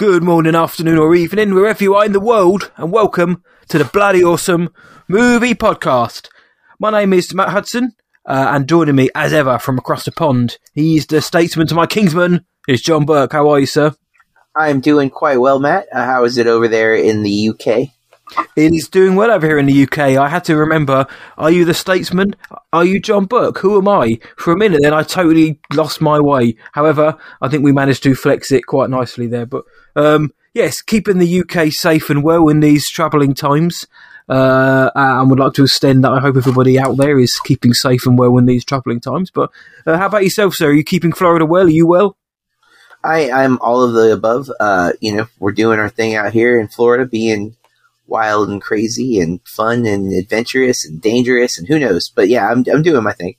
Good morning, afternoon, or evening, wherever you are in the world, and welcome to the Bloody Awesome Movie Podcast. My name is Matt Hudson, uh, and joining me, as ever, from across the pond, he's the statesman to my kingsman, is John Burke. How are you, sir? I'm doing quite well, Matt. Uh, how is it over there in the UK? It is doing well over here in the UK. I had to remember, are you the statesman? Are you John Burke? Who am I? For a minute then I totally lost my way. However, I think we managed to flex it quite nicely there. But um, yes, keeping the UK safe and well in these troubling times. Uh, and would like to extend that. I hope everybody out there is keeping safe and well in these troubling times. But uh, how about yourself, sir? Are you keeping Florida well? Are you well? I, I'm all of the above. Uh, you know, we're doing our thing out here in Florida, being wild and crazy and fun and adventurous and dangerous and who knows. But yeah, I'm I'm doing my thing.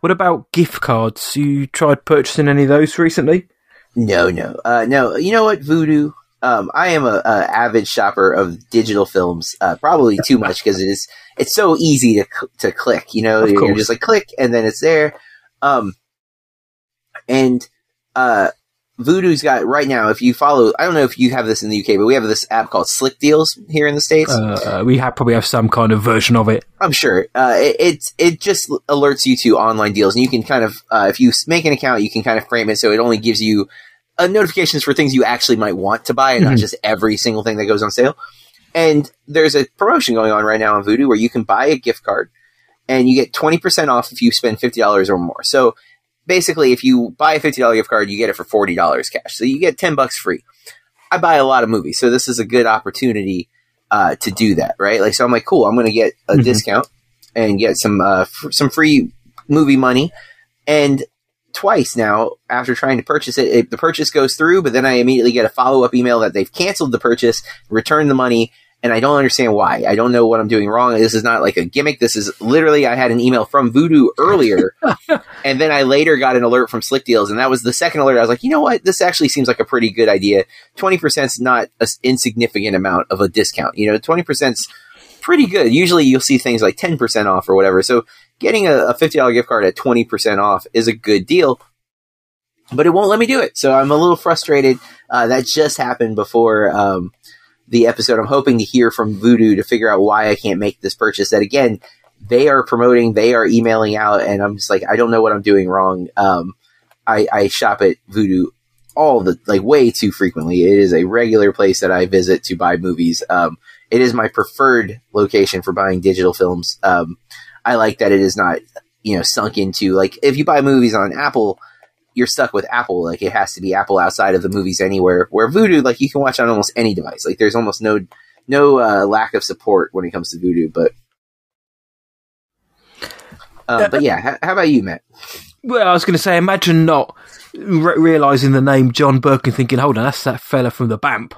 What about gift cards? You tried purchasing any of those recently? No, no, uh, no. You know what, Vudu? Um, I am a, a, avid shopper of digital films, uh, probably too much because it is it's so easy to to click. You know, you're, just like click and then it's there. Um, and uh, Vudu's got right now. If you follow, I don't know if you have this in the UK, but we have this app called Slick Deals here in the states. Uh, we have probably have some kind of version of it. I'm sure. Uh, it, it, it just alerts you to online deals, and you can kind of uh, if you make an account, you can kind of frame it so it only gives you uh, notifications for things you actually might want to buy, and mm-hmm. not just every single thing that goes on sale. And there's a promotion going on right now on Vudu where you can buy a gift card, and you get twenty percent off if you spend fifty dollars or more. So basically, if you buy a fifty dollar gift card, you get it for forty dollars cash. So you get ten bucks free. I buy a lot of movies, so this is a good opportunity uh, to do that, right? Like, so I'm like, cool, I'm going to get a mm-hmm. discount and get some uh, f- some free movie money. And twice now, after trying to purchase it, it the purchase goes through, but then I immediately get a follow up email that they've canceled the purchase, returned the money, and I don't understand why. I don't know what I'm doing wrong. This is not like a gimmick. This is literally I had an email from Vudu earlier, and then I later got an alert from Slick Deals, and that was the second alert. I was like, you know what? This actually seems like a pretty good idea. Twenty percent is not an insignificant amount of a discount. You know, twenty percent is pretty good. Usually you'll see things like ten percent off or whatever. So getting a, a fifty dollar gift card at twenty percent off is a good deal. But it won't let me do it, so I'm a little frustrated. Uh, that just happened before um, the episode. I'm hoping to hear from Vudu to figure out why I can't make this purchase. That again, they are promoting, they are emailing out, and I'm just like, I don't know what I'm doing wrong. Um, I, I shop at Vudu all the like way too frequently. It is a regular place that I visit to buy movies. Um, it is my preferred location for buying digital films. Um, I like that it is not you know sunk into like if you buy movies on Apple you're stuck with Apple. Like it has to be Apple outside of the movies anywhere. Where Vudu, like you can watch on almost any device. Like there's almost no no uh, lack of support when it comes to Vudu. But uh, but yeah, how, how, about you, Matt? Well, I was going to say, imagine not re- realizing the name John Burke and thinking, hold on, that's that fella from the BAMP.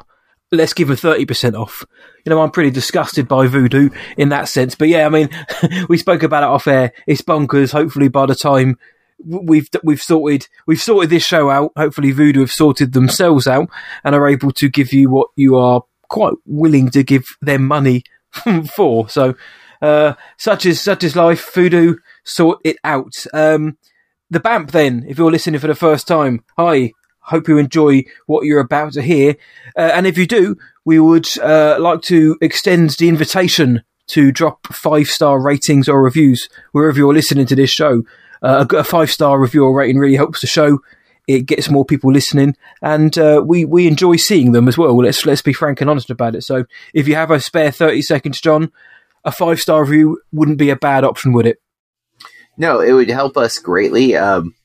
Let's give him 30% off. You know, I'm pretty disgusted by Vudu in that sense. But yeah, I mean, we spoke about it off air. It's bonkers. Hopefully, by the time we've we've sorted we've sorted this show out. Hopefully, Vudu have sorted themselves out and are able to give you what you are quite willing to give them money for. So, uh, such is such is life. Vudu sort it out. Um, the BAMP then, if you're listening for the first time, hi. Hope you enjoy what you're about to hear, uh, and if you do, we would uh, like to extend the invitation to drop five star ratings or reviews wherever you're listening to this show. Uh, a, five star review or rating really helps the show. It gets more people listening, and uh, we we enjoy seeing them as well. Let's let's be frank and honest about it. So, if you have a spare thirty seconds, John, a five star review wouldn't be a bad option, would it? No, it would help us greatly. Um,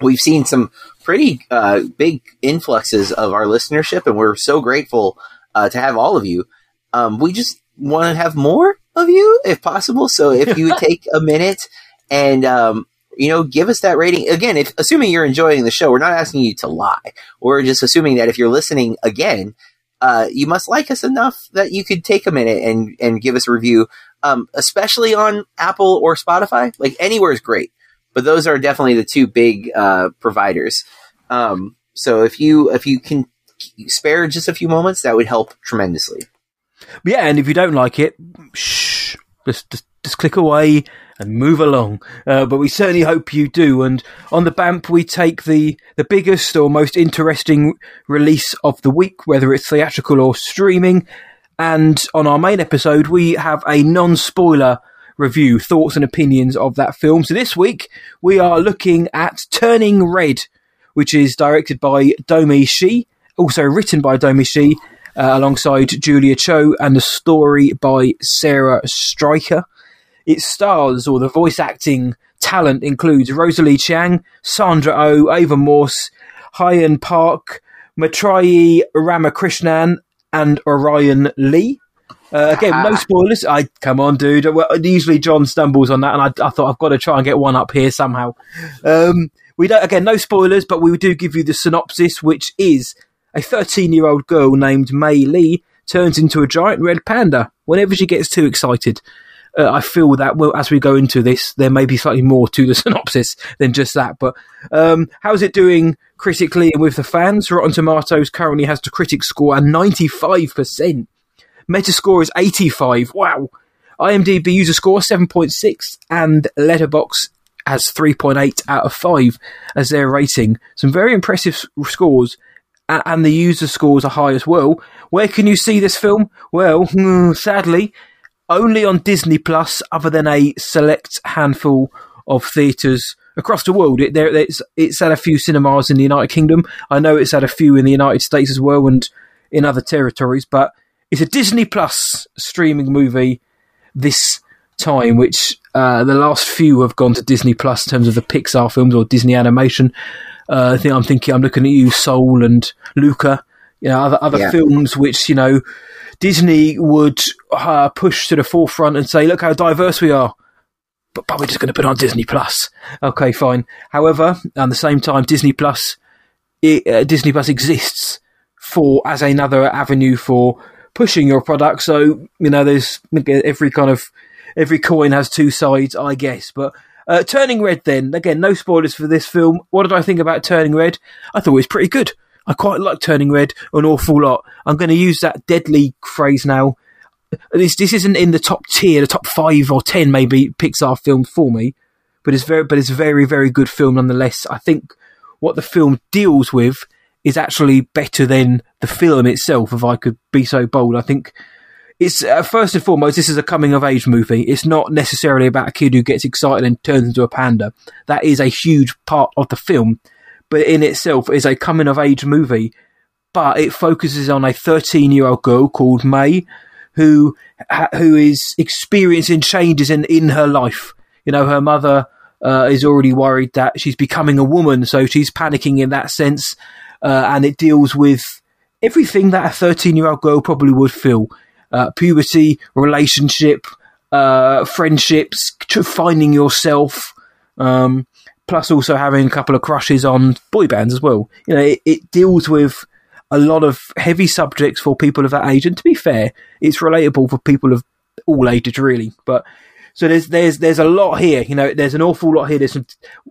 we've seen some pretty uh, big influxes of our listenership, and we're so grateful uh, to have all of you. Um, we just want to have more of you, if possible. So, if you would take a minute and um, you know, give us that rating again. If assuming you're enjoying the show, we're not asking you to lie. We're just assuming that if you're listening again, uh, you must like us enough that you could take a minute and and give us a review. Um, especially on Apple or Spotify, like anywhere is great, but those are definitely the two big uh, providers. Um, so if you if you can spare just a few moments, that would help tremendously. Yeah, and if you don't like it, shh, just just, just click away and move along. Uh, but we certainly hope you do. And on the BAMP, we take the, the biggest or most interesting release of the week, whether it's theatrical or streaming. And on our main episode, we have a non spoiler review, thoughts and opinions of that film. So this week, we are looking at Turning Red, which is directed by Domee Shi, also written by Domee Shi, uh, alongside Julia Cho, and the story by Sarah Streicher. It stars, or the voice acting talent includes Rosalie Chiang, Sandra Oh, Ava Morse, Hyein Park, Maitreyi Ramakrishnan, and Orion Lee. Uh, again, no spoilers. I come on, dude. Well, usually John stumbles on that, and I, I, thought I've got to try and get one up here somehow. Um, we don't again, no spoilers, but we do give you the synopsis, which is a 13 year old girl named Mei Lee turns into a giant red panda whenever she gets too excited. Uh, I feel that well, as we go into this, there may be slightly more to the synopsis than just that. But um, how's it doing critically and with the fans? Rotten Tomatoes currently has the critic score at 95%. Metascore is 85. Wow. IMDb user score 7.6 and Letterboxd has 3.8 out of 5 as their rating. Some very impressive scores and the user scores are high as well. Where can you see this film? Well, sadly, only on Disney Plus, other than a select handful of theatres across the world. It, there, it's, it's at a few cinemas in the United Kingdom. I know it's at a few in the United States as well and in other territories, but it's a Disney Plus streaming movie this time, which uh, the last few have gone to Disney Plus in terms of the Pixar films or Disney animation. Uh, I think I'm thinking I'm looking at you, Soul and Luca. You know, other other yeah. films which you know Disney would uh, push to the forefront and say, "Look how diverse we are." But, but we're just going to put on Disney Plus. Okay, fine. However, at the same time, Disney Plus, it, uh, Disney Plus exists for as another avenue for pushing your product. So you know, there's every kind of every coin has two sides, I guess. But uh, Turning Red, then again, no spoilers for this film. What did I think about Turning Red? I thought it was pretty good. I quite like Turning Red an awful lot. I'm going to use that deadly phrase now. This this isn't in the top tier, the top five or ten maybe Pixar films for me, but it's very but it's a very very good film nonetheless. I think what the film deals with is actually better than the film itself. If I could be so bold, I think it's uh, first and foremost this is a coming of age movie. It's not necessarily about a kid who gets excited and turns into a panda. That is a huge part of the film, but in itself is a coming of age movie. But it focuses on a 13 year old girl called Mei, who who is experiencing changes in in her life. You know, her mother uh, is already worried that she's becoming a woman, so she's panicking in that sense uh, and it deals with everything that a 13 year old girl probably would feel uh, puberty, relationship, uh, friendships, finding yourself, um, plus also having a couple of crushes on boy bands as well. You know, it, it, deals with a lot of heavy subjects for people of that age, and to be fair, it's relatable for people of all ages, really. But so there's there's there's a lot here. You know, there's an awful lot here. There's some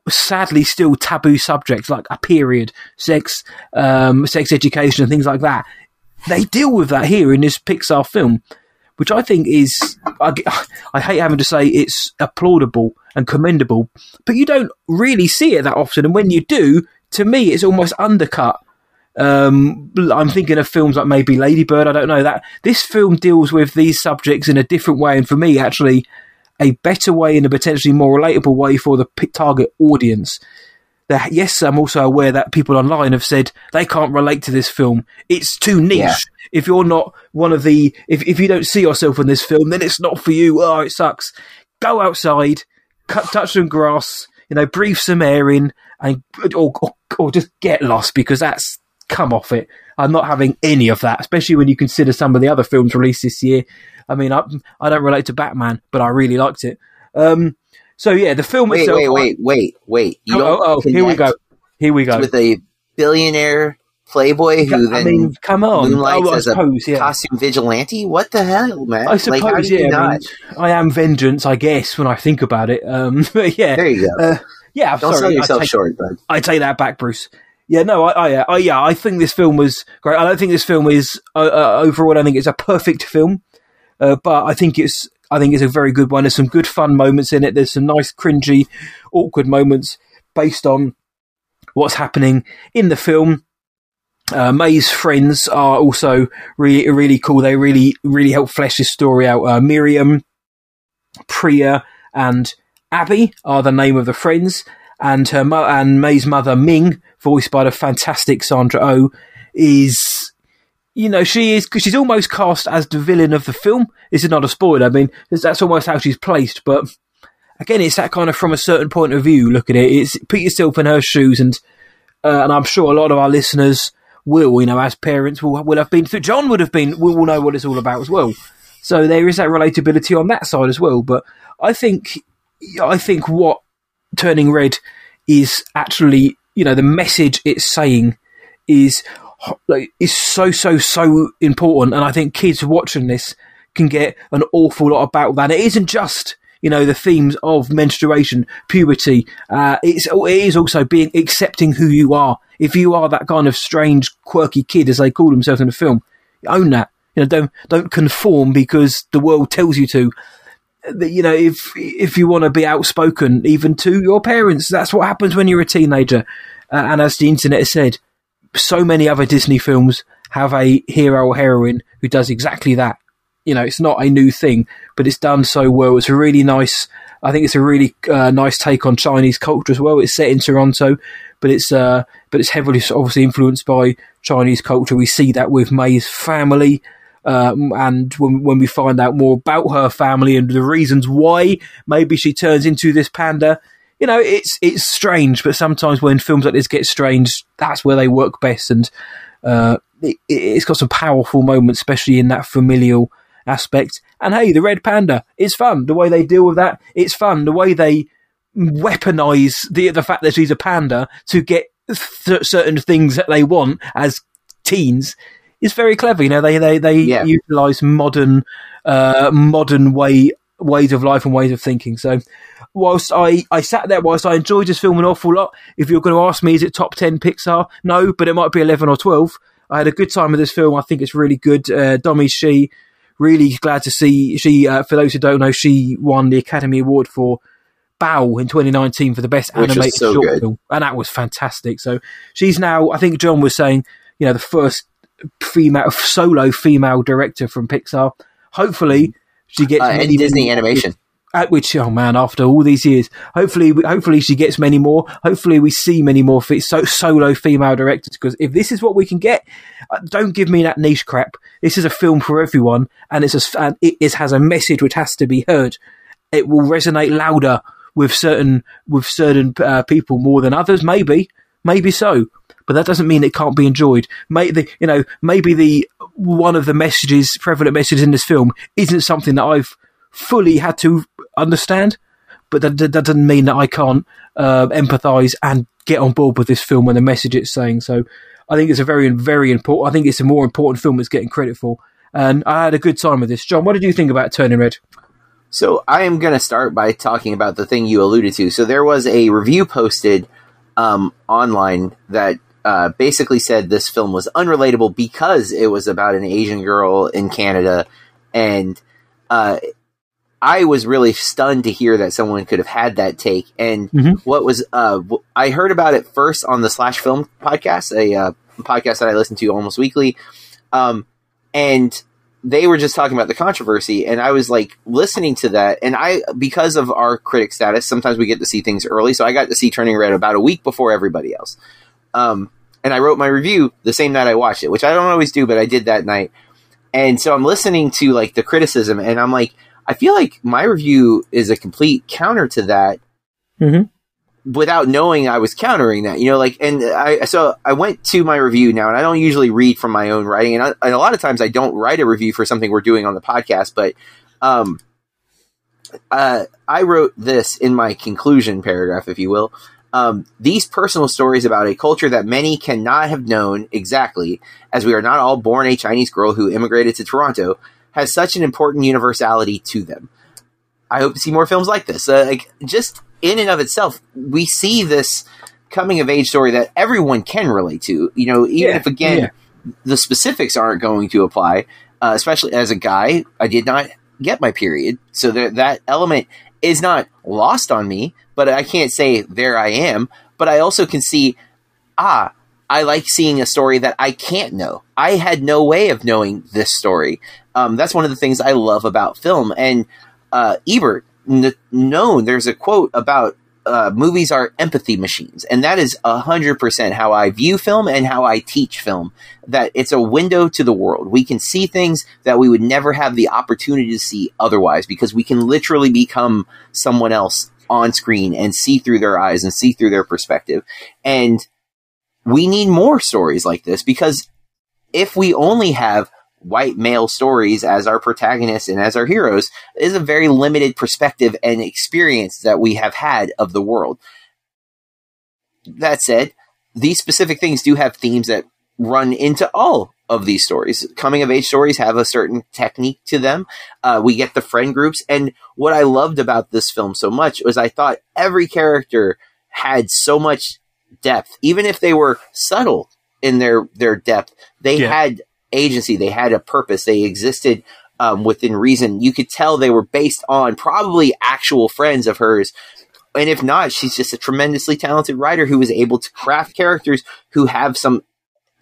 sadly still taboo subjects like a period, sex, um, sex education, and things like that. They deal with that here in this Pixar film, which I think is I, I hate having to say it's applaudable and commendable, but you don't really see it that often. And when you do, to me, it's almost undercut um, I'm thinking of films like maybe Ladybird. I don't know that this film deals with these subjects in a different way, and for me, actually, a better way and a potentially more relatable way for the target audience. That yes, I'm also aware that people online have said they can't relate to this film. It's too niche. Yeah. If you're not one of the, if if you don't see yourself in this film, then it's not for you. Oh, it sucks. Go outside, cut, touch some grass, you know, breathe some air in, and or, or, or just get lost because that's come off it. I'm not having any of that, especially when you consider some of the other films released this year I mean, I, I don't relate to Batman, but I really liked it. Um, so yeah, the film wait, itself. Wait, wait, wait, wait. You oh, oh, oh here we go. Here we go. With a billionaire playboy who I then mean, come on, moonlights oh, as suppose, a yeah. costume vigilante. What the hell, man? I suppose, like, yeah. I, mean, I, am vengeance, I guess, when I think about it. Um, yeah, there you go. Uh, yeah, I'm don't sorry, sell yourself take, short, bud. I take that back, Bruce. Yeah, no, I, I, I, yeah, I think this film was great. I don't think this film is uh, uh, overall. I think it's a perfect film. Uh, but I think it's I think it's a very good one. There's some good fun moments in it. There's some nice cringy, awkward moments based on what's happening in the film. Uh, Mei's friends are also really really cool. They really really help flesh this story out. Uh, Miriam, Priya, and Abby are the name of the friends, and her mo- and Mei's mother Ming, voiced by the fantastic Sandra O, oh, is you know she is cause she's almost cast as the villain of the film. This is not a spoiler. I mean that's almost how she's placed, but again, it's that kind of from a certain point of view. Look at it. It's put yourself in her shoes, and uh, and I'm sure a lot of our listeners will, you know, as parents will will have been through. John would have been We will know what it's all about as well. So there is that relatability on that side as well. But I think I think what Turning Red is actually, you know, the message it's saying is like is so so so important, and I think kids watching this can get an awful lot about that. It isn't just you know the themes of menstruation, puberty. Uh, it's it is also being accepting who you are. If you are that kind of strange, quirky kid, as they call themselves in the film, own that. You know, don't don't conform because the world tells you to. You know, if if you want to be outspoken, even to your parents, that's what happens when you're a teenager. Uh, and as the internet has said, so many other Disney films have a hero or heroine who does exactly that you know, it's not a new thing, but it's done so well. It's a really nice. I think it's a really uh, nice take on Chinese culture as well. It's set in Toronto, but it's uh, but it's heavily obviously influenced by Chinese culture. We see that with Mei's family, um, and when when we find out more about her family and the reasons why maybe she turns into this panda, you know, it's it's strange. But sometimes when films like this get strange, that's where they work best, and uh, it, it's got some powerful moments, especially in that familial aspect. And hey, the red panda, it's fun. The way they deal with that, it's fun. The way they weaponize the the fact that she's a panda to get th- certain things that they want as teens is very clever. You know, they they they yeah. utilize modern uh, modern way ways of life and ways of thinking. So whilst I, I sat there whilst I enjoyed this film an awful lot, if you're going to ask me, is it top 10 Pixar? No, but it might be 11 or 12. I had a good time with this film. I think it's really good. Uh, Shi really glad to see she. Uh, for those who don't know, she won the Academy Award for Bao in 2019 for the best Which animated so short good. film, and that was fantastic. So she's now, I think John was saying, you know, the first female solo female director from Pixar. Hopefully, she gets uh, Disney animation. At which, oh man, after all these years, hopefully, hopefully she gets many more. Hopefully, we see many more so, solo female directors. Because if this is what we can get, uh, don't give me that niche crap. This is a film for everyone, and it's a, and it is, has a message which has to be heard. It will resonate louder with certain with certain uh, people more than others. Maybe, maybe so, but that doesn't mean it can't be enjoyed. Maybe you know, maybe the one of the messages, prevalent messages in this film, isn't something that I've fully had to understand, but that, that doesn't mean that I can't uh, empathise and get on board with this film and the message it's saying. So I think it's a very, very important. I think it's a more important film it's getting credit for. And I had a good time with this. John, what did you think about Turning Red? So I am going to start by talking about the thing you alluded to. So there was a review posted um, online that uh, basically said this film was unrelatable because it was about an Asian girl in Canada, and uh, I was really stunned to hear that someone could have had that take. And mm-hmm. what was uh, I heard about it first on the Slash Film podcast, a uh, podcast that I listen to almost weekly, um, and they were just talking about the controversy, and I was like listening to that, and I because of our critic status, sometimes we get to see things early, so I got to see Turning Red about a week before everybody else. Um, and I wrote my review the same night I watched it, which I don't always do, but I did that night. And so I'm listening to like the criticism, and I'm like I feel like my review is a complete counter to that. Mm-hmm. Without knowing I was countering that, you know, like, and I, so I went to my review now, and I don't usually read from my own writing, and, I, and a lot of times I don't write a review for something we're doing on the podcast, but, um, uh, I wrote this in my conclusion paragraph, if you will. Um, these personal stories about a culture that many cannot have known exactly, as we are not all born a Chinese girl who immigrated to Toronto, has such an important universality to them. I hope to see more films like this. Uh, like just in and of itself, we see this coming of age story that everyone can relate to. You know, even yeah, if again yeah. the specifics aren't going to apply. Uh, especially as a guy, I did not get my period. So that that element is not lost on me, but I can't say there I am. But I also can see, ah, I like seeing a story that I can't know. I had no way of knowing this story. Um, that's one of the things I love about film. And uh, Ebert n- known there's a quote about uh, movies are empathy machines, and that is hundred percent how I view film and how I teach film. That it's a window to the world. We can see things that we would never have the opportunity to see otherwise, because we can literally become someone else on screen and see through their eyes and see through their perspective. And we need more stories like this because if we only have white male stories as our protagonists and as our heroes is a very limited perspective and experience that we have had of the world. That said, these specific things do have themes that run into all of these stories. Coming of age stories have a certain technique to them. Uh, we get the friend groups. And what I loved about this film so much was I thought every character had so much depth, even if they were subtle in their, their depth, they yeah. had agency. They had a purpose. They existed um, within reason. You could tell they were based on probably actual friends of hers. And if not, she's just a tremendously talented writer who was able to craft characters who have some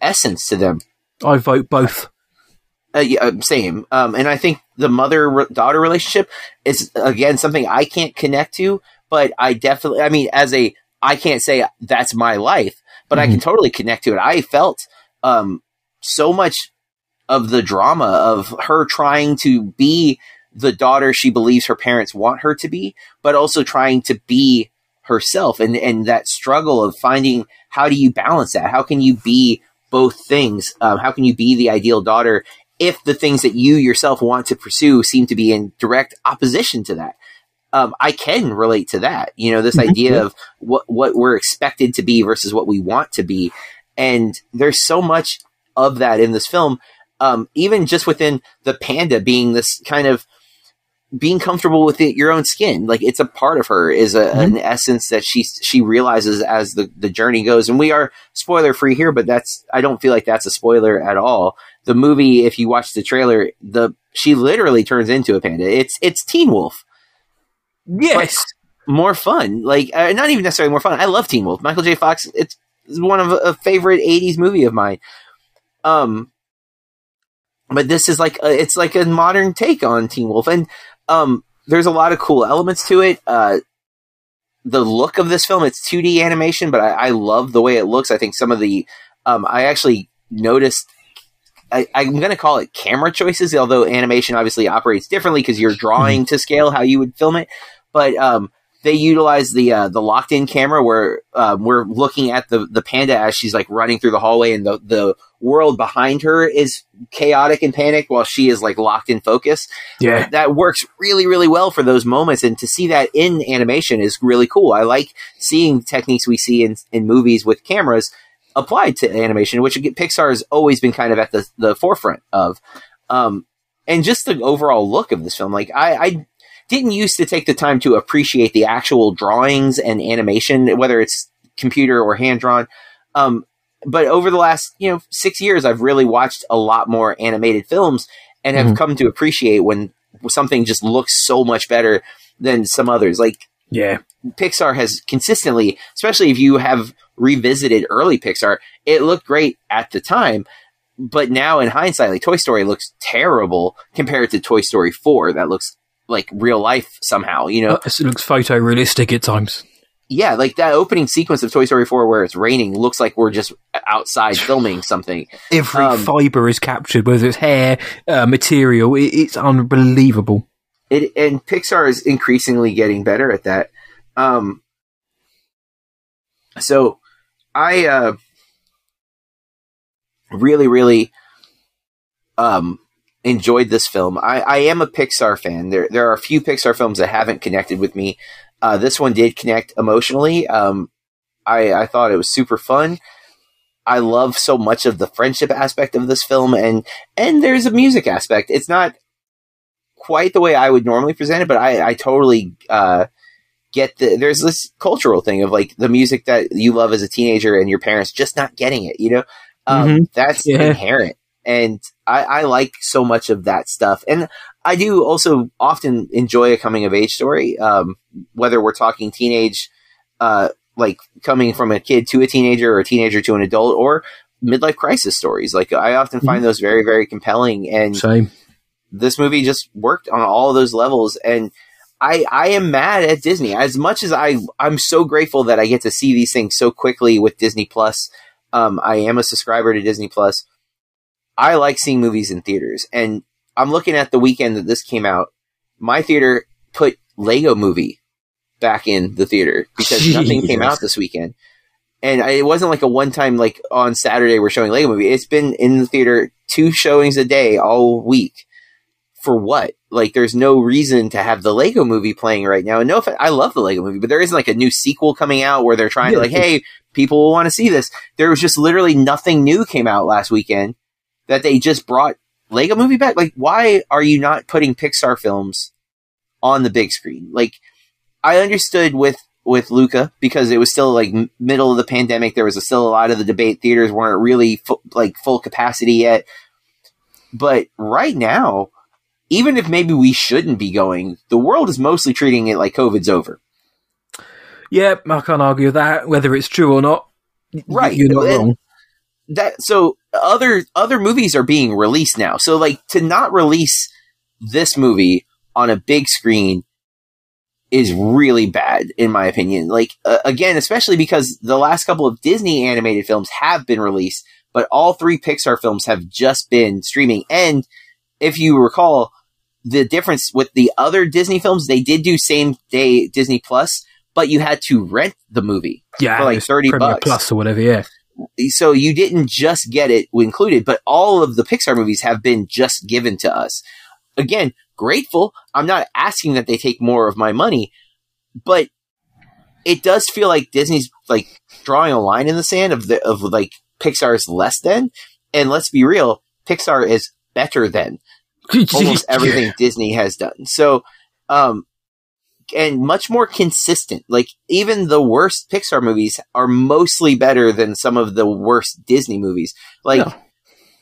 essence to them. I vote both. Uh, yeah, uh, same. Um, and I think the mother daughter relationship is again something I can't connect to, but I definitely, I mean, as a, I can't say that's my life, but mm-hmm. I can mm-hmm. totally connect to it. I felt um, so much of the drama of her trying to be the daughter she believes her parents want her to be, but also trying to be herself and, and that struggle of finding how do you balance that? How can you be both things? Um, how can you be the ideal daughter if the things that you yourself want to pursue seem to be in direct opposition to that? Um, I can relate to that. You know, this mm-hmm. idea of what what we're expected to be versus what we want to be, and there's so much of that in this film um, even just within the panda being this kind of being comfortable with it, your own skin, like it's a part of her, is a, mm-hmm. an essence that she she realizes as the the journey goes. And we are spoiler free here, but that's I don't feel like that's a spoiler at all. The movie, if you watch the trailer, the she literally turns into a panda. It's it's Teen Wolf. Yes, more fun. Like uh, not even necessarily more fun. I love Teen Wolf. Michael J. Fox. It's one of a favorite '80s movie of mine. Um, but this is like a, it's like a modern take on Teen Wolf, and um, there's a lot of cool elements to it. Uh, the look of this film, it's 2D animation, but I, I, love the way it looks. I think some of the um, I actually noticed. I, am going to call it camera choices, although animation obviously operates differently because you're drawing to scale how you would film it. But um, they utilize the uh, the locked in camera where um, we're looking at the the panda as she's like running through the hallway, and the the world behind her is chaotic and panicked while she is like locked in focus. Yeah, that works really really well for those moments, and to see that in animation is really cool. I like seeing techniques we see in in movies with cameras applied to animation, which Pixar has always been kind of at the the forefront of. Um, and just the overall look of this film, like I, I didn't used to take the time to appreciate the actual drawings and animation, whether it's computer or hand drawn. Um, but over the last you know six years, I've really watched a lot more animated films and have mm-hmm. come to appreciate when something just looks so much better than some others. Like yeah, Pixar has consistently, especially if you have revisited early Pixar, it looked great at the time. But now in hindsight, like Toy Story looks terrible compared to Toy Story 4 that looks like real life somehow, you know? It looks photorealistic at times. Yeah, like that opening sequence of Toy Story 4 where it's raining looks like we're just outside filming something. Every um, fiber is captured, whether it's hair, uh, material. It, it's unbelievable. It, and Pixar is increasingly getting better at that. Um, so I uh, really, really um, enjoyed this film. I, I am a Pixar fan. There there are a few Pixar films that haven't connected with me. Uh, this one did connect emotionally. Um, I I thought it was super fun. I love so much of the friendship aspect of this film, and and there's a music aspect. It's not quite the way I would normally present it, but I I totally uh, get the. There's this cultural thing of like the music that you love as a teenager, and your parents just not getting it. You know, um, mm-hmm. that's yeah. inherent and I, I like so much of that stuff, and I do also often enjoy a coming of age story. Um, whether we're talking teenage, uh, like coming from a kid to a teenager or a teenager to an adult, or midlife crisis stories. Like I often find mm-hmm. those very, very compelling. And Same. this movie just worked on all of those levels. And I, I am mad at Disney as much as I, I'm so grateful that I get to see these things so quickly with Disney Plus. Um, I am a subscriber to Disney Plus. I like seeing movies in theaters and I'm looking at the weekend that this came out. My theater put Lego movie back in the theater because Jeez. nothing came out this weekend. And it wasn't like a one time, like on Saturday we're showing Lego movie. It's been in the theater two showings a day all week. For what? Like, there's no reason to have the Lego movie playing right now. And no, I love the Lego movie, but there isn't like a new sequel coming out where they're trying yeah. to like, hey, people will want to see this. There was just literally nothing new came out last weekend that they just brought Lego movie back. Like, why are you not putting Pixar films on the big screen? Like, I understood with with Luca because it was still like middle of the pandemic. There was a, still a lot of the debate. Theaters weren't really fu- like full capacity yet. But right now, even if maybe we shouldn't be going, the world is mostly treating it like COVID's over. Yeah, I can't argue that whether it's true or not. Right, you're not wrong. That so other other movies are being released now. So like to not release this movie on a big screen is really bad in my opinion. Like uh, again, especially because the last couple of Disney animated films have been released, but all three Pixar films have just been streaming. And if you recall, the difference with the other Disney films, they did do same day Disney Plus, but you had to rent the movie yeah, for like thirty bucks plus or whatever. Yeah. So you didn't just get it included, but all of the Pixar movies have been just given to us. Again, grateful. I'm not asking that they take more of my money, but it does feel like Disney's like drawing a line in the sand of the of like Pixar's less than. And let's be real, Pixar is better than almost everything Disney has done. So, um, and much more consistent. Like even the worst Pixar movies are mostly better than some of the worst Disney movies. Like,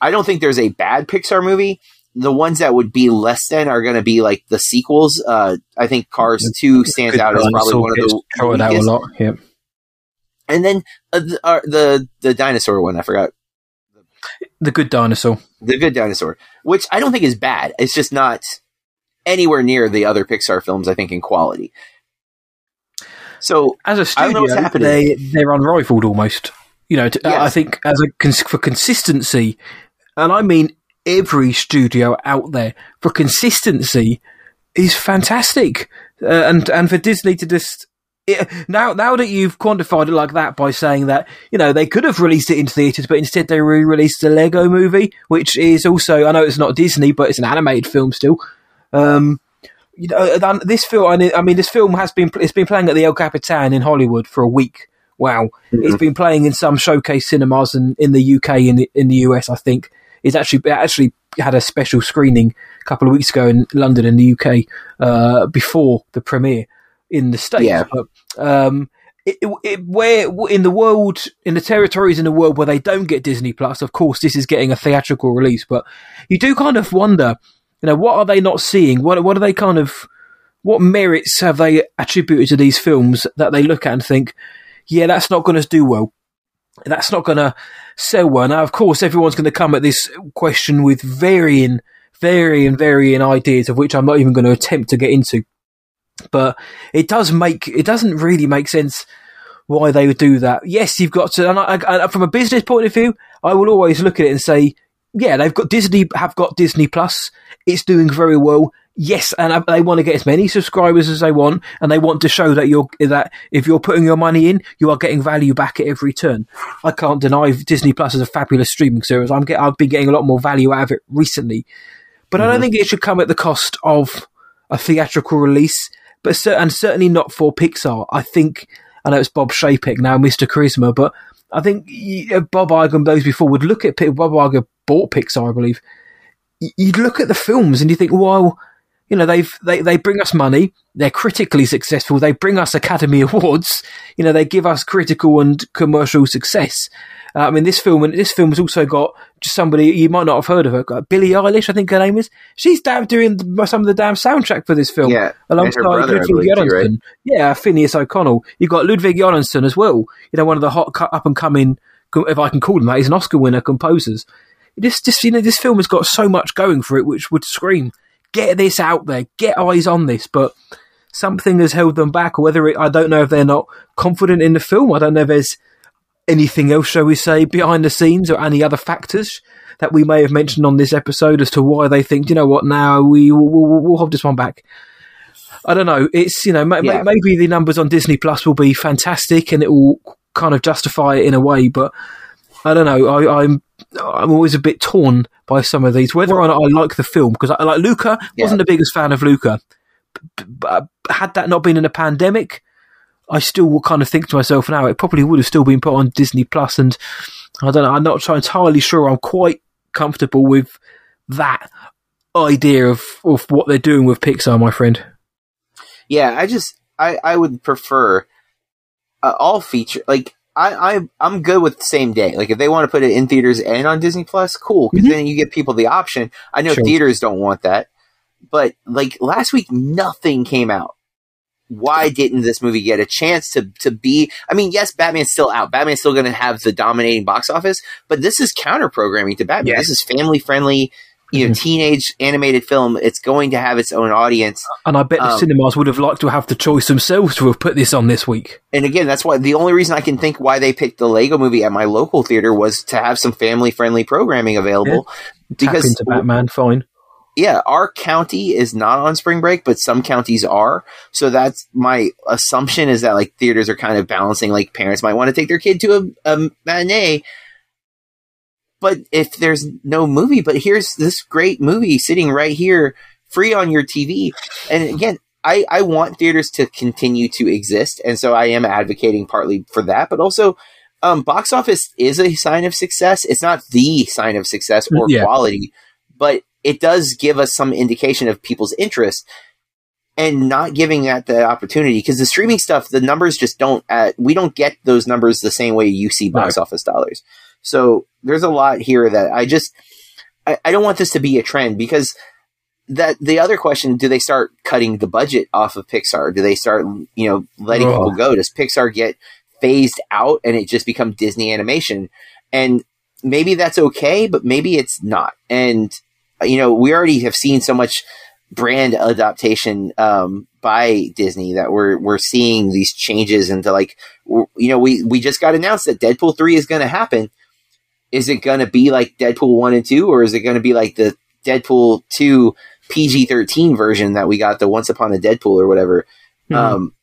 I don't think there's a bad Pixar movie the ones that would be less than are going to be like the sequels. Uh, I think Cars Two stands out as probably one of the throw it out a lot. Yep. And then uh, the, uh, the the dinosaur one, I forgot. The Good Dinosaur. The Good Dinosaur, which I don't think is bad. It's just not anywhere near the other Pixar films. I think in quality. So as a studio, they they're unrivaled almost. You know, to, yes. I think as a for consistency, and I mean every studio out there for consistency is fantastic. Uh, and and for Disney to just it, now now that you've quantified it like that by saying that you know they could have released it in theaters, but instead they re-released the Lego Movie, which is also I know it's not Disney, but it's an animated film still. Um, you know, this film. I mean, this film has been it's been playing at the El Capitan in Hollywood for a week. Wow, mm-hmm. it's been playing in some showcase cinemas in, in the UK in the, in the US, I think it's actually actually had a special screening a couple of weeks ago in London in the UK uh, before the premiere in the states. Yeah. But, um, it, it, where in the world, in the territories in the world where they don't get Disney Plus, of course, this is getting a theatrical release. But you do kind of wonder, you know, what are they not seeing? What what are they kind of, what merits have they attributed to these films that they look at and think, yeah, that's not going to do well that's not going to sell well. Now, of course, everyone's going to come at this question with varying, varying, varying ideas of which I'm not even going to attempt to get into. But it does make, it doesn't really make sense why they would do that. Yes, you've got to, and I, I, from a business point of view, I will always look at it and say, yeah, they've got Disney, have got Disney Plus. It's doing very well yes, and they want to get as many subscribers as they want, and they want to show that you're that if you're putting your money in, you are getting value back at every turn. I can't deny Disney Plus is a fabulous streaming service. I'm get, I've been getting a lot more value out of it recently, but mm-hmm. I don't mm-hmm. think it should come at the cost of a theatrical release. But and certainly not for Pixar. I think I know it's Bob Chapek now, Mr. Charisma, but I think Bob Iger and those before would look at Bob Iger bought Pixar, I believe. You'd look at the films and you think, well, you know, they've, they, they bring us money. They're critically successful. They bring us Academy Awards. You know, they give us critical and commercial success. Uh, I mean, this film, and this film has also got somebody you might not have heard of her, uh, Billie Eilish, I think her name is. She's damn doing some of the damn soundtrack for this film. Yeah, alongside brother, Ludwig Göransson. Right? Yeah, Phineas O'Connell. You've got Ludwig Göransson as well. You know, one of the hot up and coming, if I can call him that, he's an Oscar winner composers. This, just you know, this film has got so much going for it, which would scream, get this out there, get eyes on this. But something has held them back, or whether it, I don't know if they're not confident in the film. I don't know if there's anything else, shall we say, behind the scenes or any other factors that we may have mentioned on this episode as to why they think, you know what, now we will we'll, we'll hold this one back. I don't know. It's you know ma- yeah. maybe the numbers on Disney Plus will be fantastic and it will kind of justify it in a way, but I don't know. I, am I'm, I'm always a bit torn by some of these. Whether or not I like the film because I like Luca yeah. wasn't the biggest fan of Luca, but had that not been in a pandemic, I still will kind of think to myself now it probably would have still been put on Disney Plus, and I don't know. I'm not entirely sure. I'm quite comfortable with that idea of of what they're doing with Pixar, my friend. Yeah, I just I I would prefer uh, all feature like. I, I I'm good with same day. Like if they want to put it in theaters and on Disney Plus, cool. Because mm-hmm. then you get people the option. I know sure. theaters don't want that, but like last week, nothing came out why didn't this movie get a chance to to be? I mean, yes, Batman's still out. Batman's still going to have the dominating box office, but this is counter programming to Batman. Yes. This is family friendly. You know, mm-hmm. teenage animated film. It's going to have its own audience, and I bet the um, cinemas would have liked to have the choice themselves to have put this on this week. And again, that's why the only reason I can think why they picked the Lego Movie at my local theater was to have some family friendly programming available. Yeah. Because Tap into Batman, fine yeah, our county is not on spring break, but some counties are. So that's my assumption is that like theaters are kind of balancing. Like parents might want to take their kid to a, a matinee, but if there's no movie, but here's this great movie sitting right here, free on your TV. And again, I, I want theaters to continue to exist, and so I am advocating partly for that, but also um, box office is a sign of success. It's not the sign of success or yeah. quality, but it does give us some indication of people's interest and not giving that the opportunity because the streaming stuff, the numbers just don't, uh, we don't get those numbers the same way you see box right. office dollars. So there's a lot here that I just, I, I don't want this to be a trend because that the other question, do they start cutting the budget off of Pixar? Do they start, you know, letting oh. people go? Does Pixar get phased out and it just become Disney animation? And maybe that's okay, but maybe it's not. And you know, we already have seen so much brand adaptation um, by Disney that we're we're seeing these changes into like you know we we just got announced that Deadpool three is going to happen. Is it going to be like Deadpool one and two, or is it going to be like the Deadpool two PG thirteen version that we got the Once Upon a Deadpool or whatever? Mm-hmm. Um,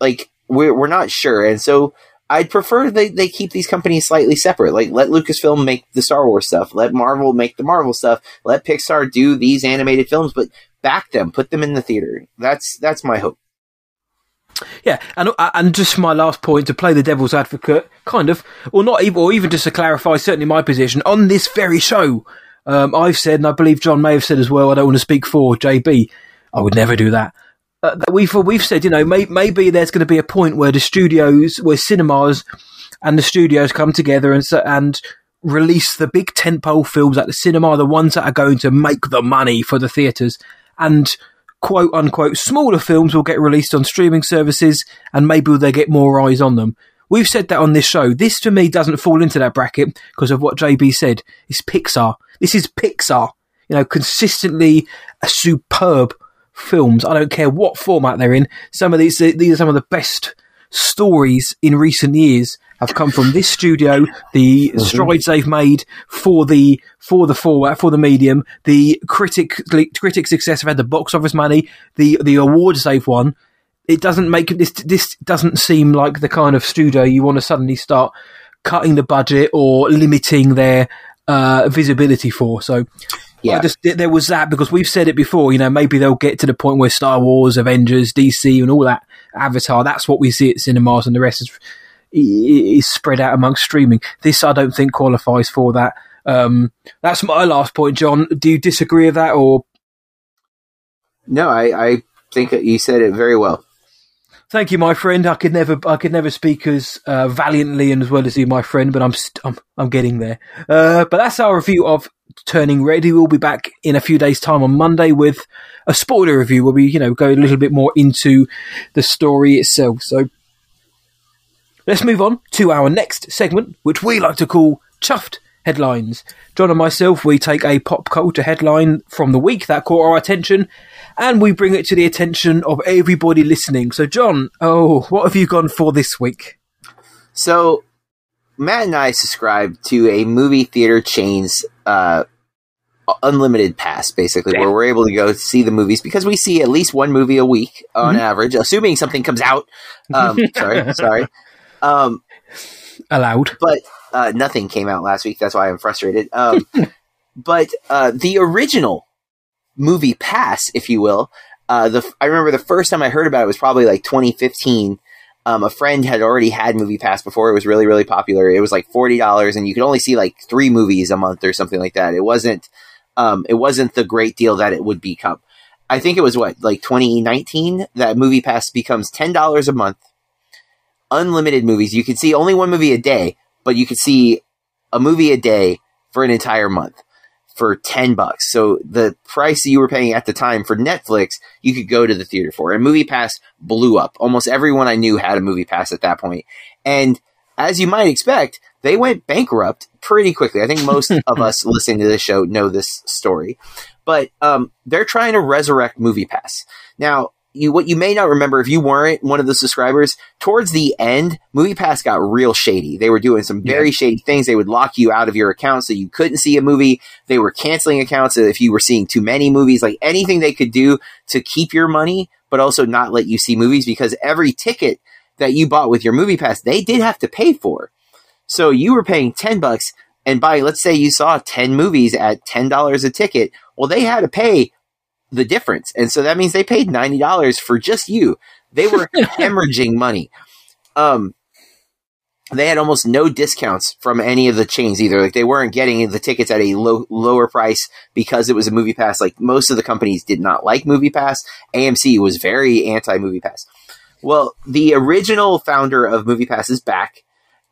like we're we're not sure, and so I'd prefer they, they keep these companies slightly separate. Like let Lucasfilm make the Star Wars stuff, let Marvel make the Marvel stuff, let Pixar do these animated films, but back them, put them in the theater. That's that's my hope. Yeah, and and just my last point to play the devil's advocate, kind of, or not even, or even just to clarify, certainly my position on this very show. Um, I've said, and I believe John may have said as well. I don't want to speak for JB. I would never do that uh, we've we've said, you know, may, maybe there's going to be a point where the studios, where cinemas and the studios come together and and release the big tentpole films at the cinema, the ones that are going to make the money for the theaters, and quote unquote smaller films will get released on streaming services, and maybe they get more eyes on them. We've said that on this show. This to me doesn't fall into that bracket because of what JB said. It's Pixar. This is Pixar. You know, consistently a superb films. I don't care what format they're in. Some of these, these are some of the best stories in recent years have come from this studio, the mm-hmm. strides they've made for the for the format for the medium, the critic critic success have had the box office money, the the awards they've won. It doesn't make this this doesn't seem like the kind of studio you want to suddenly start cutting the budget or limiting their uh, visibility for. So yeah. I just there was that because we've said it before. You know, maybe they'll get to the point where Star Wars, Avengers, DC, and all that Avatar. That's what we see at cinemas, and the rest is is spread out amongst streaming. This I don't think qualifies for that. Um, that's my last point, John. Do you disagree with that, or no? I, I think you said it very well. Thank you, my friend. I could never, I could never speak as uh, valiantly and as well as you, my friend. But I'm, st- I'm, I'm getting there. Uh, but that's our review of Turning Red. We'll be back in a few days' time on Monday with a spoiler review where we, you know, go a little bit more into the story itself. So let's move on to our next segment, which we like to call Chuffed Headlines. John and myself, we take a pop culture headline from the week that caught our attention and we bring it to the attention of everybody listening. So, John, oh, what have you gone for this week? So, Matt and I subscribe to a movie theater chain's uh, unlimited pass, basically, where we're able to go see the movies because we see at least one movie a week on mm-hmm. average, assuming something comes out. Um, sorry, sorry. Um, Allowed, but uh, nothing came out last week. That's why I'm frustrated. Um, but uh, the original movie pass, if you will, uh, the I remember the first time I heard about it was probably like 2015. Um, a friend had already had Movie Pass before. It was really, really popular. It was like forty dollars, and you could only see like three movies a month or something like that. It wasn't, um, it wasn't the great deal that it would become. I think it was what like 2019 that Movie Pass becomes ten dollars a month, unlimited movies. You could see only one movie a day, but you could see a movie a day for an entire month for 10 bucks. So the price that you were paying at the time for Netflix, you could go to the theater for. And Movie Pass blew up. Almost everyone I knew had a Movie Pass at that point. And as you might expect, they went bankrupt pretty quickly. I think most of us listening to this show know this story. But um, they're trying to resurrect Movie Pass. Now, you what you may not remember if you weren't one of the subscribers towards the end moviepass got real shady. They were doing some very yeah. shady things. They would lock you out of your account so you couldn't see a movie. They were canceling accounts if you were seeing too many movies. Like anything they could do to keep your money but also not let you see movies because every ticket that you bought with your movie pass they did have to pay for. So you were paying 10 bucks and by let's say you saw 10 movies at $10 a ticket well they had to pay the difference. And so that means they paid $90 for just you. They were hemorrhaging money. Um, they had almost no discounts from any of the chains either. Like they weren't getting the tickets at a low, lower price because it was a movie pass. Like most of the companies did not like movie pass. AMC was very anti movie pass. Well, the original founder of movie pass is back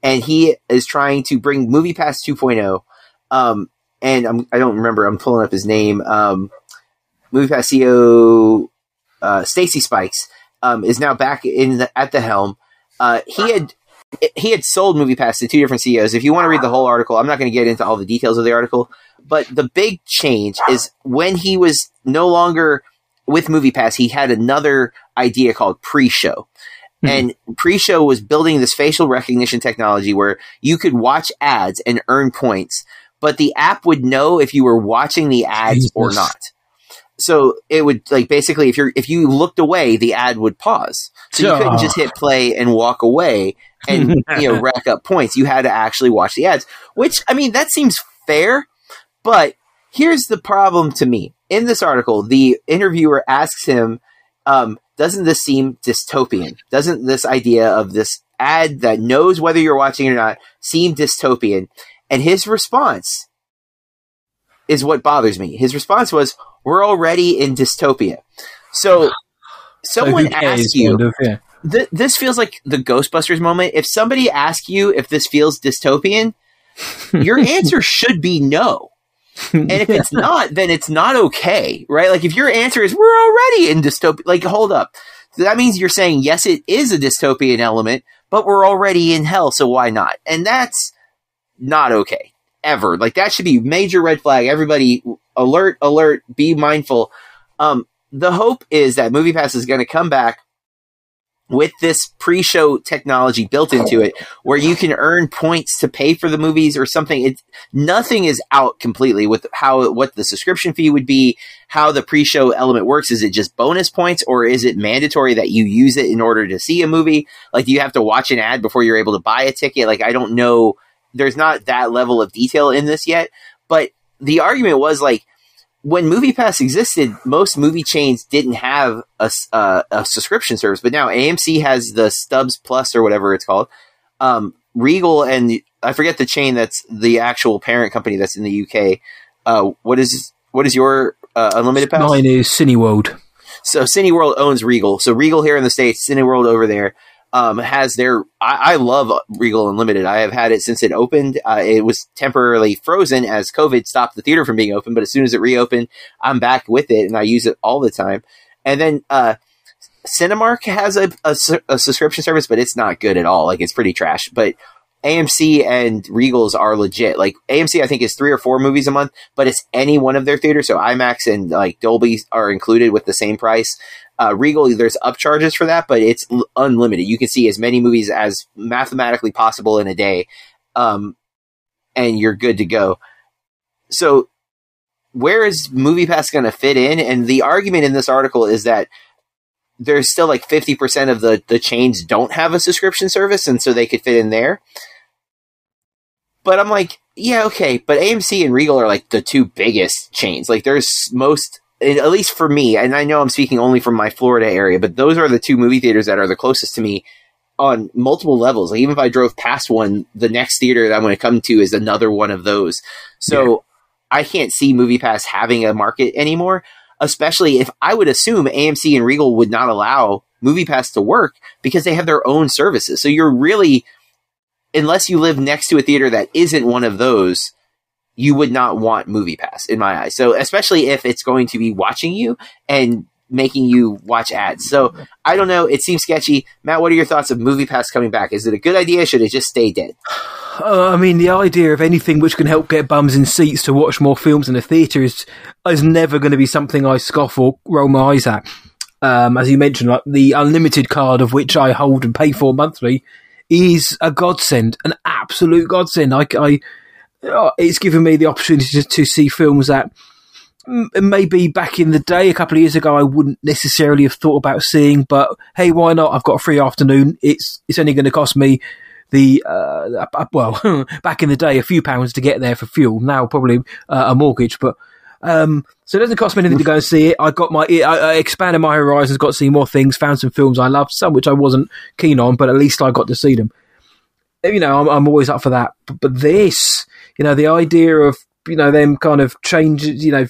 and he is trying to bring movie pass 2.0. Um, and I'm, I do not remember, I'm pulling up his name. Um, MoviePass CEO uh, Stacy Spikes um, is now back in the, at the helm. Uh, he had he had sold MoviePass to two different CEOs. If you want to read the whole article, I'm not going to get into all the details of the article, but the big change is when he was no longer with MoviePass, he had another idea called pre-show. Mm-hmm. And pre-show was building this facial recognition technology where you could watch ads and earn points, but the app would know if you were watching the ads Jesus. or not so it would like basically if you're if you looked away the ad would pause. So you couldn't just hit play and walk away and you know rack up points. You had to actually watch the ads which i mean that seems fair but here's the problem to me. In this article the interviewer asks him um, doesn't this seem dystopian? Doesn't this idea of this ad that knows whether you're watching or not seem dystopian? And his response is what bothers me his response was we're already in dystopia. So someone so asks you, of, yeah. th- this feels like the Ghostbusters moment. If somebody asks you if this feels dystopian, your answer should be no. And if it's not, then it's not okay, right? Like if your answer is we're already in dystopia, like hold up. That means you're saying yes, it is a dystopian element, but we're already in hell, so why not? And that's not okay ever. Like that should be major red flag. Everybody alert, alert, be mindful. Um, the hope is that MoviePass is going to come back with this pre-show technology built into it where you can earn points to pay for the movies or something it nothing is out completely with how what the subscription fee would be how the pre-show element works is it just bonus points or is it mandatory that you use it in order to see a movie like do you have to watch an ad before you're able to buy a ticket like i don't know there's not that level of detail in this yet, but the argument was like when MoviePass existed, most movie chains didn't have a, uh, a subscription service, but now AMC has the Stubs Plus or whatever it's called. Um, Regal and I forget the chain that's the actual parent company that's in the UK. Uh, what is what is your uh, unlimited pass? Mine is Cineworld. so Cineworld owns Regal. So Regal here in the states, Cineworld over there um, has their. I, I, love Regal Unlimited. I have had it since it opened. Uh, it was temporarily frozen as COVID stopped the theater from being open, but as soon as it reopened, I'm back with it and I use it all the time. And then uh, Cinemark has a, a, a subscription service, but it's not good at all. Like it's pretty trash. But AMC and Regals are legit. Like AMC, I think is three or four movies a month, but it's any one of their theaters. So IMAX and like Dolby are included with the same price. Uh, Regal, there's upcharges for that, but it's l- unlimited. You can see as many movies as mathematically possible in a day, um, and you're good to go. So, where is MoviePass going to fit in? And the argument in this article is that there's still like 50% of the, the chains don't have a subscription service, and so they could fit in there. But I'm like, yeah, okay, but AMC and Regal are like the two biggest chains. Like, there's most, at least for me, and I know I'm speaking only from my Florida area, but those are the two movie theaters that are the closest to me on multiple levels. Like, even if I drove past one, the next theater that I'm going to come to is another one of those. So yeah. I can't see MoviePass having a market anymore especially if I would assume AMC and Regal would not allow MoviePass to work because they have their own services. So you're really, unless you live next to a theater that isn't one of those, you would not want MoviePass in my eyes. So especially if it's going to be watching you and making you watch ads. So I don't know. It seems sketchy. Matt, what are your thoughts of MoviePass coming back? Is it a good idea? Or should it just stay dead? Uh, I mean, the idea of anything which can help get bums in seats to watch more films in a theatre is is never going to be something I scoff or roll my eyes at. Um, as you mentioned, like the unlimited card of which I hold and pay for monthly is a godsend, an absolute godsend. I, I uh, it's given me the opportunity to, to see films that maybe back in the day, a couple of years ago, I wouldn't necessarily have thought about seeing. But hey, why not? I've got a free afternoon. It's it's only going to cost me the uh, well back in the day a few pounds to get there for fuel. Now probably uh, a mortgage, but. Um, so it doesn't cost me anything to go and see it. I got my, I, I expanded my horizons, got to see more things, found some films I loved, some which I wasn't keen on, but at least I got to see them. You know, I'm, I'm always up for that. But, but this, you know, the idea of you know them kind of changes, you know,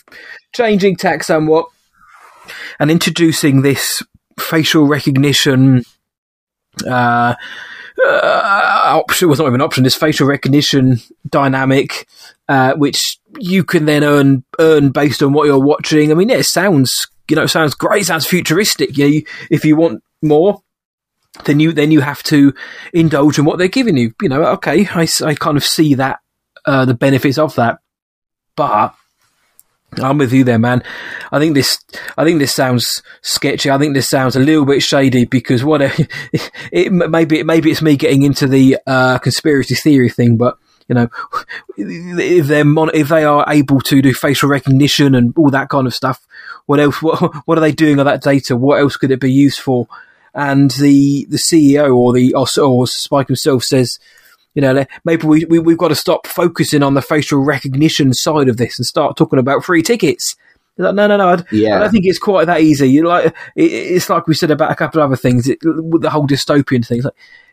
changing tack somewhat and introducing this facial recognition uh, uh, option was not even an option. This facial recognition dynamic, uh, which you can then earn earn based on what you're watching. I mean, yeah, it sounds you know sounds great, sounds futuristic. Yeah, you, if you want more, then you then you have to indulge in what they're giving you. You know, okay, I, I kind of see that uh, the benefits of that. But I'm with you there, man. I think this, I think this sounds sketchy. I think this sounds a little bit shady because what it, it maybe maybe it's me getting into the uh, conspiracy theory thing, but you know, if they're mon- if they are able to do facial recognition and all that kind of stuff, what else? What what are they doing with that data? What else could it be used for? And the the CEO or the or, or Spike himself says you know, maybe we, we, we've got to stop focusing on the facial recognition side of this and start talking about free tickets. Like, no, no, no. I, yeah. I don't think it's quite that easy. You like, it, it's like we said about a couple of other things, it, the whole dystopian thing. Like,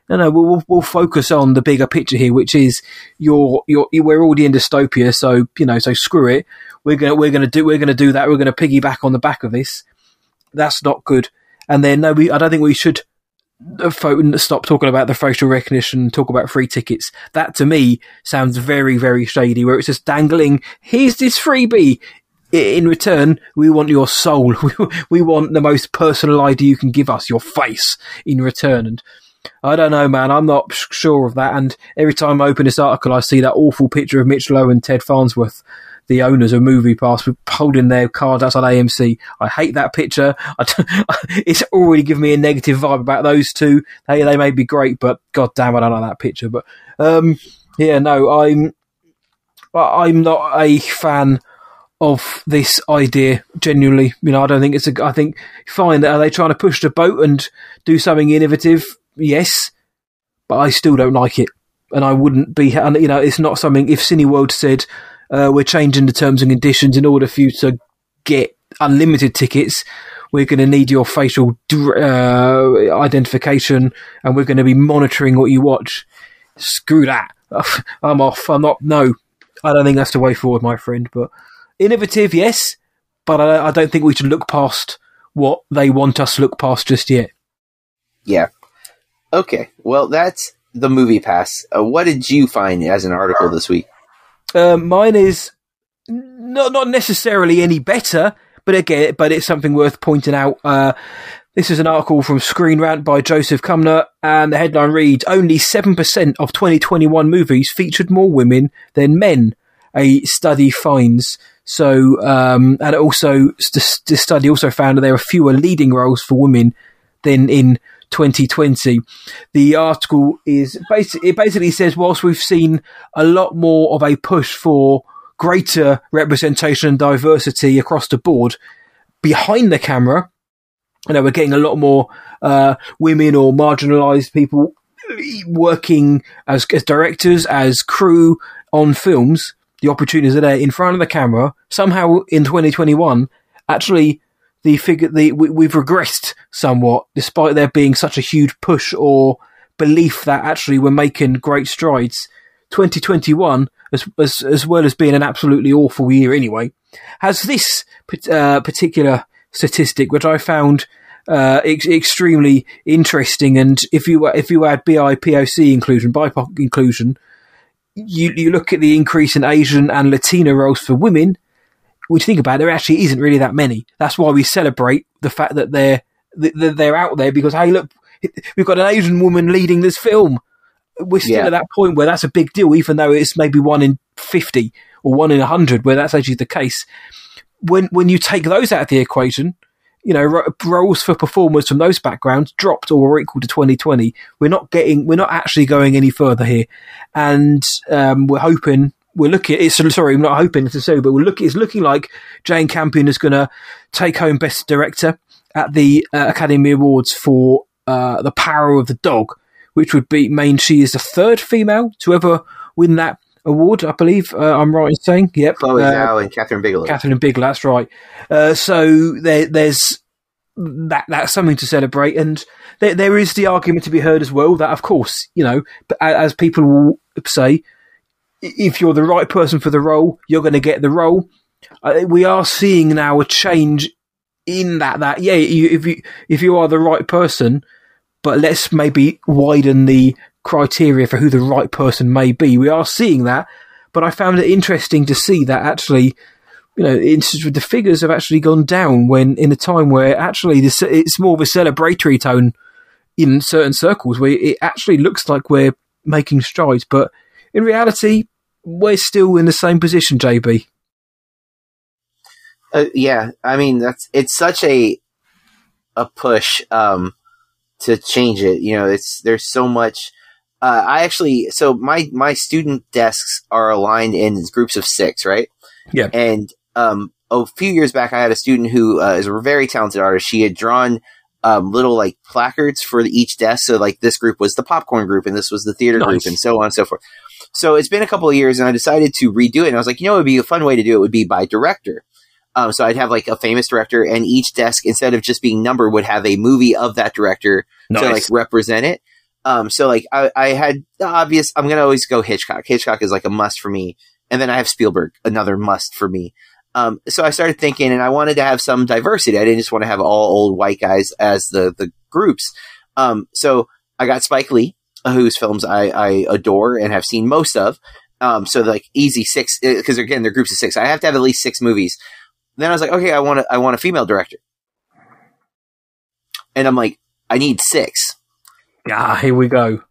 no, no, we'll, we'll focus on the bigger picture here, which is you're, you're, we're already in dystopia. So, you know, so screw it. We're going to, we're to do, we're to do that. We're going to piggyback on the back of this. That's not good. And then, no, we, I don't think we should uh, stop talking about the facial recognition, talk about free tickets. That to me sounds very, very shady, where it's just dangling, here's this freebie. In return, we want your soul. We want the most personal ID you can give us, your face, in return. And I don't know, man. I'm not sure of that. And every time I open this article, I see that awful picture of Mitch Lowe and Ted Farnsworth the owners of MoviePass holding their cards outside AMC. I hate that picture. it's already given me a negative vibe about those two. They they may be great, but god damn, I don't like that picture. But um, yeah, no, I'm I'm not a fan of this idea. Genuinely, you know, I don't think it's a. I think fine. Are they trying to push the boat and do something innovative? Yes, but I still don't like it, and I wouldn't be. And you know, it's not something. If Cineworld said uh, we're changing the terms and conditions in order for you to get unlimited tickets. We're going to need your facial uh, identification, and we're going to be monitoring what you watch. Screw that! I'm off. I'm not. No, I don't think that's the way forward, my friend. But innovative, yes, but I, I don't think we should look past what they want us to look past just yet. Yeah. Okay. Well, that's the movie pass. Uh, what did you find as an article this week? Uh, mine is not not necessarily any better, but again, but it's something worth pointing out. Uh, this is an article from Screen Rant by Joseph Cumner, and the headline reads: "Only seven percent of 2021 movies featured more women than men." A study finds. So, um, and also the, study also found that there are fewer leading roles for women than in 2020. The article is basically, it basically says whilst we've seen a lot more of a push for greater representation and diversity across the board behind the camera, you know, we're getting a lot more, uh, women or marginalized people working as, as directors, as crew on films the opportunities are there in front of the camera. Somehow in 2021, actually, the figure the we, have regressed somewhat, despite there being such a huge push or belief that actually we're making great strides. 2021, as as, as well as being an absolutely awful year anyway, has this uh, particular statistic, which I found uh, ex- extremely interesting. And if you if you add BIPOC inclusion, BIPOC inclusion, you you look at the increase in Asian and Latina roles for women, you think about it, there actually isn't really that many. That's why we celebrate the fact that they're that they're out there because hey, look, we've got an Asian woman leading this film. We're still yeah. at that point where that's a big deal, even though it's maybe one in fifty or one in hundred, where that's actually the case. When when you take those out of the equation, you know, roles for performers from those backgrounds dropped or were equal to 2020. We're not getting, we're not actually going any further here. And, um, we're hoping, we're looking, it's, sorry, I'm not hoping to say, but we're looking, it's looking like Jane Campion is going to take home Best Director at the uh, Academy Awards for, uh, The Power of the Dog, which would be, mean she is the third female to ever win that award, I believe. Uh, I'm right in saying, yep. Chloe uh, Zhao and Kathryn Bigelow. Kathryn Bigelow, that's right. Uh, so there, there's that that's something to celebrate, and there, there is the argument to be heard as well that, of course, you know, as people will say, if you're the right person for the role, you're going to get the role. Uh, we are seeing now a change in that. That yeah, you, if you if you are the right person, but let's maybe widen the criteria for who the right person may be. We are seeing that, but I found it interesting to see that actually, you know, the figures have actually gone down when in a time where actually this, it's more of a celebratory tone in certain circles where it actually looks like we're making strides, but in reality, we're still in the same position, JB. Uh, yeah, I mean that's it's such a a push um, to change it. You know, it's there's so much uh, I actually so my my student desks are aligned in groups of six, right? Yeah. And um, a few years back, I had a student who uh, is a very talented artist. She had drawn um, little like placards for each desk. So like this group was the popcorn group, and this was the theater nice. group, and so on and so forth. So it's been a couple of years, and I decided to redo it. And I was like, you know, it would be a fun way to do it would be by director. Um, so I'd have like a famous director, and each desk, instead of just being numbered, would have a movie of that director nice. to like represent it. Um, so like I, I had the obvious, I'm going to always go Hitchcock. Hitchcock is like a must for me. And then I have Spielberg, another must for me. Um, so I started thinking and I wanted to have some diversity. I didn't just want to have all old white guys as the, the groups. Um, so I got Spike Lee, whose films I, I adore and have seen most of. Um, so like easy six, because uh, again, they're groups of six. I have to have at least six movies. Then I was like, okay, I want to, I want a female director. And I'm like, I need six. Ah, here we go.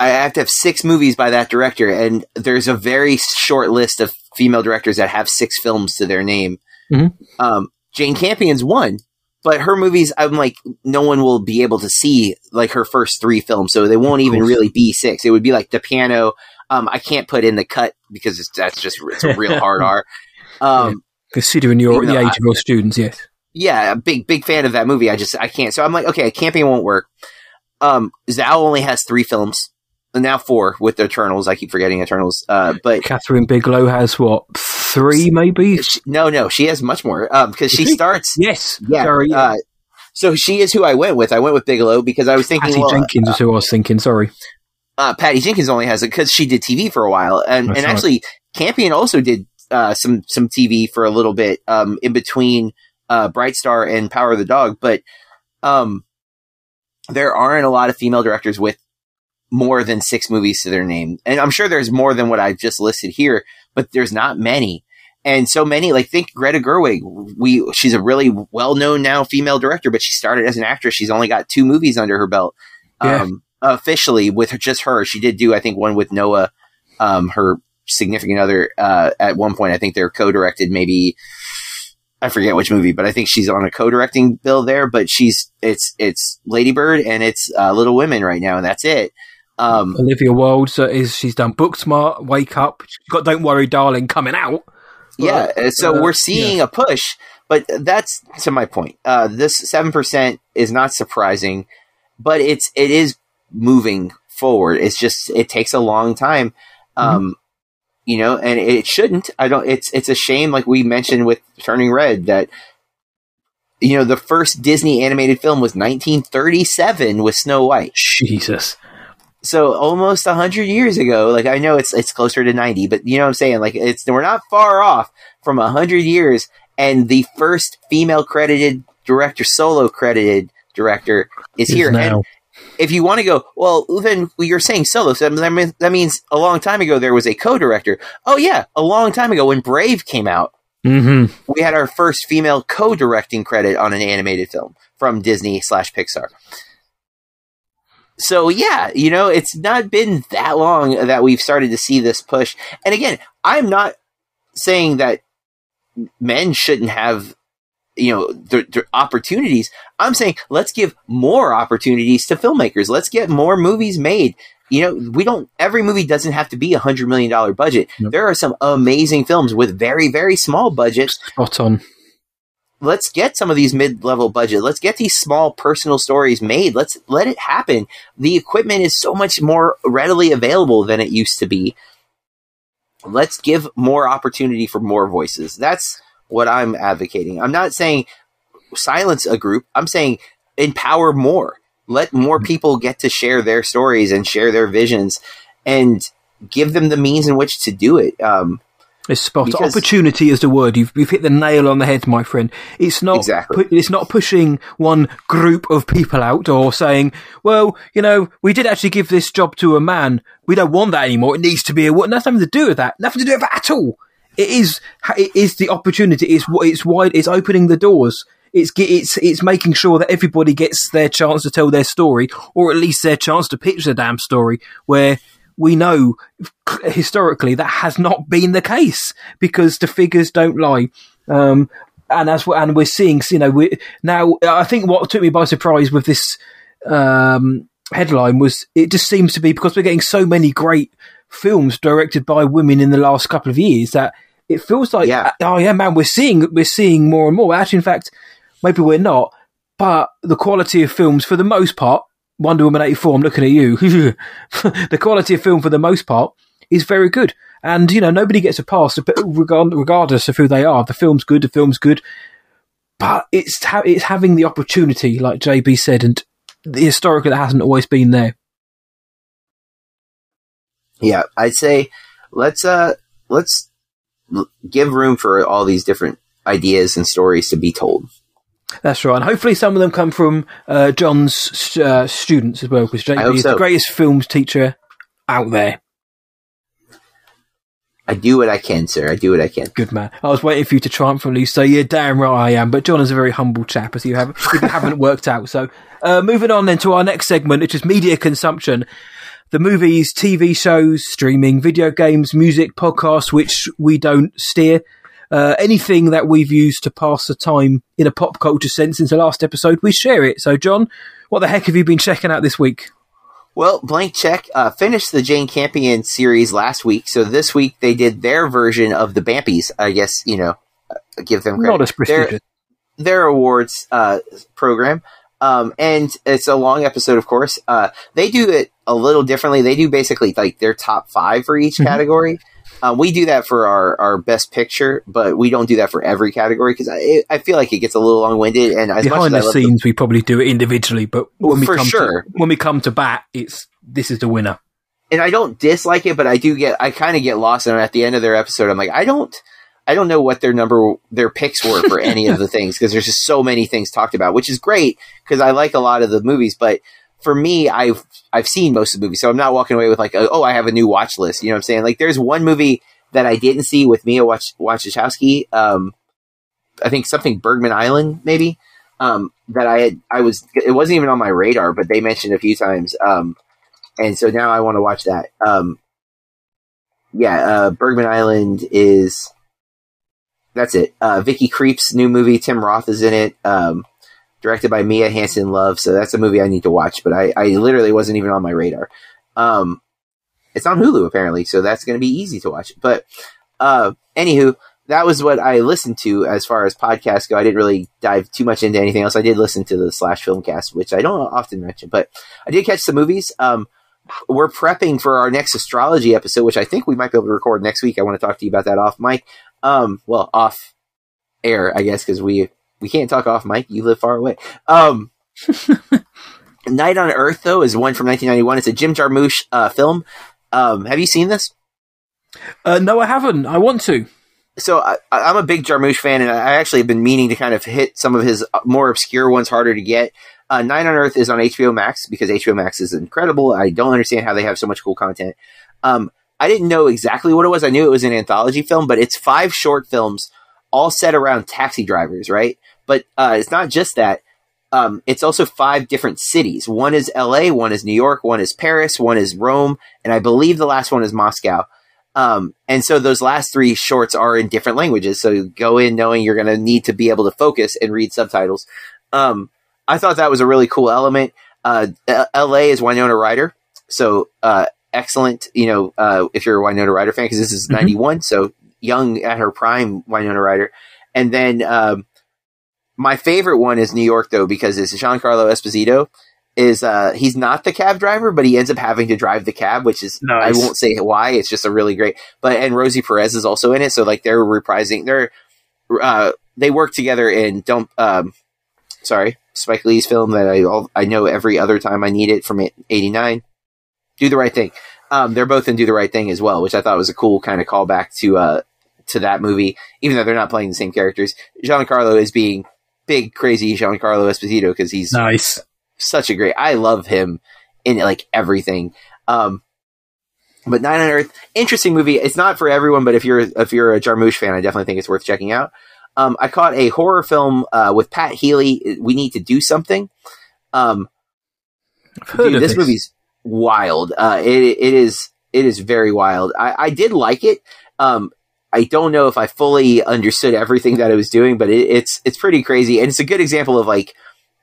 I have to have six movies by that director, and there's a very short list of female directors that have six films to their name. Mm-hmm. Um, Jane Campion's one, but her movies, I'm like, no one will be able to see like her first three films, so they won't even really be six. It would be like the piano. Um, I can't put in the cut because it's, that's just it's a real hard R. Um. Considering your the age of your students, yes. Yeah, a big big fan of that movie. I just I can't. So I'm like, okay, Campion won't work. Um, Zhao only has three films, now four with the Eternals. I keep forgetting Eternals. Uh, but Kathryn Bigelow has what three, maybe? She, no, no, she has much more. Um, because she, she, starts. Yes, yeah. Sorry, yeah. Uh, so she is who I went with. I went with Bigelow because I was thinking. Patty well, Jenkins uh, is who I was thinking. Sorry. Uh, Patty Jenkins only has it because she did TV for a while, and That's and right. actually Campion also did uh, some some TV for a little bit um, in between uh, Bright Star and Power of the Dog, but um, there aren't a lot of female directors with more than six movies to their name. And I'm sure there's more than what I've just listed here, but there's not many. And so many, like think Greta Gerwig. We she's a really well known now female director, but she started as an actress. She's only got two movies under her belt. Yeah. Um, officially with her, just her. She did do, I think, one with Noah, um, her significant other, uh, at one point. I think they're co-directed maybe, I forget which movie, but I think she's on a co-directing bill there, but she's, it's, it's Lady Bird and it's, uh, Little Women right now, and that's it. Um, Olivia Wilde so is she's done Booksmart, Wake Up, she's got Don't Worry, Darling coming out. Yeah. But, So uh, we're seeing a push, but that's to my point. Uh, this 7% is not surprising, but it's, it is moving forward. It's just, it takes a long time. Um, you know, and it shouldn't. I don't, it's, it's a shame, like we mentioned with Turning Red, that, you know, the first Disney animated film was 1937 with Snow White. Jesus. So almost 100 years ago, like I know it's, it's closer to 90, but you know what I'm saying? Like it's, we're not far off from 100 years and the first female credited director, solo credited director is Is here. now. And if you want to go, well, then you're saying solo. So that means, that means a long time ago there was a co-director. Oh yeah, a long time ago when Brave came out, hmm we had our first female co-directing credit on an animated film from Disney slash Pixar. So yeah, you know, it's not been that long that we've started to see this push. And again, I'm not saying that men shouldn't have, you know, the, the opportunities. I'm saying let's give more opportunities to filmmakers. Let's get more movies made. You know, we don't. Every movie doesn't have to be a hundred million dollar budget. Yep. There are some amazing films with very, very small budgets Spot on. Let's get some of these mid-level budget. Let's get these small personal stories made. Let's let it happen. The equipment is so much more readily available than it used to be. Let's give more opportunity for more voices. That's what I'm advocating. I'm not saying silence a group. I'm saying empower more. Let more people get to share their stories and share their visions and give them the means in which to do it. Um, It's spot Because- opportunity is the word. You've, you've hit the nail on the head, my friend. It's not Exactly. pu- it's not pushing one group of people out or saying, well, you know, we did actually give this job to a man. We don't want that anymore. It needs to be a woman. Nothing to do with that. Nothing to do with that at all. It is it is the opportunity. It's what it's wide. It's opening the doors. It's it's it's making sure that everybody gets their chance to tell their story, or at least their chance to pitch the damn story. Where we know historically that has not been the case because the figures don't lie. Um, and as we and we're seeing, you know, we now I think what took me by surprise with this um, headline was it just seems to be because we're getting so many great films directed by women in the last couple of years that it feels like Yeah. oh yeah man we're seeing we're seeing more and more actually in fact maybe we're not but the quality of films for the most part Wonder Woman 84 I'm looking at you. The quality of film for the most part is very good. And you know nobody gets a pass regardless of who they are the film's good the film's good. But it's ha- it's having the opportunity like JB said and historically that hasn't always been there. Yeah, I'd say let's uh let's give room for all these different ideas and stories to be told. That's right, and hopefully some of them come from uh, John's uh, students as well, because hope is so. the greatest films teacher out there. I do what I can, sir. I do what I can. Good man. I was waiting for you to triumphantly say, "Yeah, damn right I am." But John is a very humble chap, as you have if you haven't worked out. So, uh, moving on then to our next segment, which is media consumption. The movies, TV shows, streaming, video games, music, podcasts, which we don't steer. Uh, anything that we've used to pass the time in a pop culture sense since the last episode, we share it. So, John, what the heck have you been checking out this week? Well, Blank Check uh, finished the Jane Campion series last week, so this week they did their version of the Bampies. I guess you know, uh, give them credit. Not as Their- prestigious. their awards uh, program. Um, and it's a long episode, of course. Uh, they do it a little differently. They do basically like their top five for each Mhm. category. Um, we do that for our, our best picture, but we don't do that for every category because I, I feel like it gets a little long winded. And as Behind much the as I love scenes, we probably do it individually, but when we For come sure. to, when we come to bat, it's this is the winner. and I don't dislike it, but I do get I kind of get lost it at the end of their episode. I'm like, I don't I don't know what their number their picks were for any of the things because there's just so many things talked about, which is great because I like a lot of the movies. But for me, I've I've seen most of the movies, so I'm not walking away with like, a, oh, I have a new watch list. You know what I'm saying? Like, there's one movie that I didn't see with Mia Wach- Wasikowska. Um, I think something Bergman Island, maybe. Um, that I had, I was, it wasn't even on my radar, but they mentioned a few times. Um, and so now I want to watch that. Um, yeah, uh, Bergman Island is, that's it. Uh, Vicky Krieps new movie. Tim Roth is in it. Um, directed by Mia Hansen Love. So that's a movie I need to watch, but I, I literally wasn't even on my radar. Um, it's on Hulu apparently, so that's going to be easy to watch. But, uh, anywho, that was what I listened to as far as podcasts go. I didn't really dive too much into anything else. I did listen to the slash filmcast, which I don't often mention, but I did catch some movies. Um, we're prepping for our next astrology episode, which I think we might be able to record next week. I want to talk to you about that off mic. Um, well, off air, I guess, because we we can't talk off mic. You live far away. Um, Night on Earth, though, is one from 1991. It's a Jim Jarmusch uh, film. Um, have you seen this? Uh, no, I haven't. I want to. So I, I'm a big Jarmusch fan, and I actually have been meaning to kind of hit some of his more obscure ones harder to get. Uh, Night on Earth is on HBO Max because HBO Max is incredible. I don't understand how they have so much cool content. Um, I didn't know exactly what it was. I knew it was an anthology film, but it's five short films all set around taxi drivers, right? But uh, it's not just that. Um, it's also five different cities. One is LA, one is New York, one is Paris, one is Rome, and I believe the last one is Moscow. Um, and so those last three shorts are in different languages. So go in knowing you're going to need to be able to focus and read subtitles. Um, I thought that was a really cool element. Uh, LA is Winona Ryder. So, uh, excellent, you know, uh, if you're a Winona Ryder fan, because this is mm-hmm. 91. So young at her prime, Winona Ryder. And then, um, my favorite one is New York though, because it's Giancarlo Esposito is uh, he's not the cab driver, but he ends up having to drive the cab, which is nice. I won't say why. It's just a really great. But and Rosie Perez is also in it, so like they're reprising. They're uh, they work together in don't um, sorry Spike Lee's film that I I know every other time I need it from '89. Do the right thing. Um, they're both in Do the Right Thing as well, which I thought was a cool kind of callback to uh, to that movie, even though they're not playing the same characters. Giancarlo is being big crazy Giancarlo Esposito because he's nice such a great. I love him in like everything. Um, but Night on Earth, interesting movie. It's not for everyone, but if you're if you're a Jarmusch fan, I definitely think it's worth checking out. Um, I caught a horror film uh, with Pat Healy. We need to do something. Um, dude, this, this, movie's wild. Uh, it it is it is very wild. I, I did like it. Um, I don't know if I fully understood everything that it was doing, but it, it's it's pretty crazy, and it's a good example of like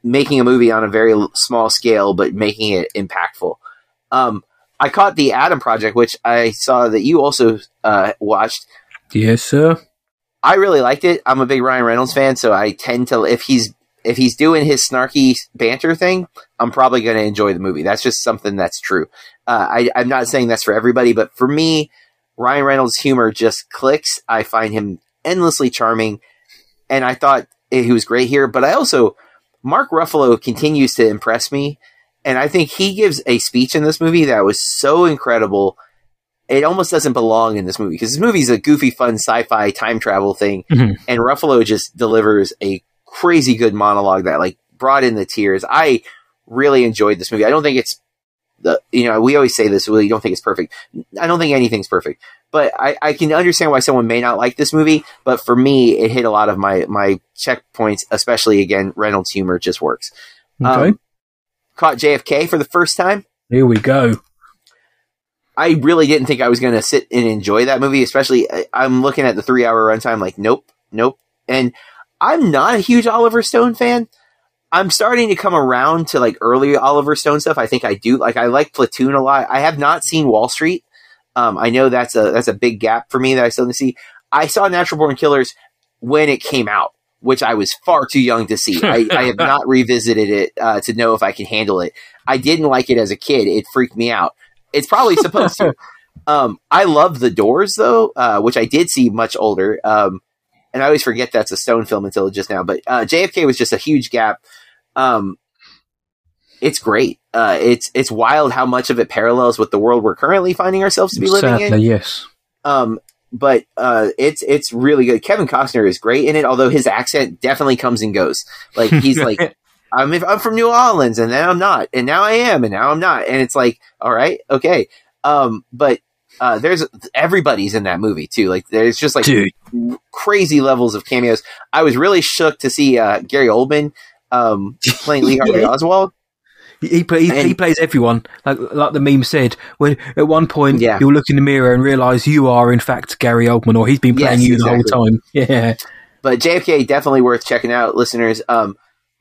making a movie on a very small scale, but making it impactful. Um, I caught the Adam Project, which I saw that you also uh, watched. Yes, sir. I really liked it. I'm a big Ryan Reynolds fan, so I tend to if he's if he's doing his snarky banter thing, I'm probably going to enjoy the movie. That's just something that's true. Uh, I, I'm not saying that's for everybody, but for me, Ryan Reynolds' humor just clicks. I find him endlessly charming, and I thought he was great here. But I also Mark Ruffalo continues to impress me, and I think he gives a speech in this movie that was so incredible. It almost doesn't belong in this movie because this movie is a goofy, fun sci-fi time travel thing, mm-hmm. and Ruffalo just delivers a crazy good monologue that like brought in the tears. I really enjoyed this movie. I don't think it's the you know we always say this. We don't think it's perfect. I don't think anything's perfect, but I, I can understand why someone may not like this movie. But for me, it hit a lot of my my checkpoints, especially again Reynolds' humor just works. Okay. Um, caught JFK for the first time. Here we go. I really didn't think I was going to sit and enjoy that movie, especially I'm looking at the three hour runtime, like, nope, nope. And I'm not a huge Oliver Stone fan. I'm starting to come around to like early Oliver Stone stuff. I think I do. Like, I like Platoon a lot. I have not seen Wall Street. Um, I know that's a that's a big gap for me that I still need to see. I saw Natural Born Killers when it came out, which I was far too young to see. I, I have not revisited it uh, to know if I can handle it. I didn't like it as a kid; it freaked me out. It's probably supposed to. Um, I love The Doors though, uh, which I did see much older. Um, and I always forget that's a Stone film until just now. But uh, JFK was just a huge gap. Um, it's great. Uh, it's it's wild how much of it parallels with the world we're currently finding ourselves to be living Sadly, in. Yes. Um, but uh, it's it's really good. Kevin Costner is great in it, although his accent definitely comes and goes. Like he's like, I'm I'm from New Orleans, and then I'm not, and now I am, and now I'm not, and it's like, all right, okay. Um, but uh, there's everybody's in that movie too. Like there's just like Dude. crazy levels of cameos. I was really shook to see uh, Gary Oldman um, playing Lee Harvey Oswald. He, play, he, he plays everyone, like like the meme said. When at one point Yeah. you'll look in the mirror and realize you are in fact Gary Oldman, or he's been playing Yes, you the whole time. Yeah, but JFK definitely worth checking out, listeners. Um,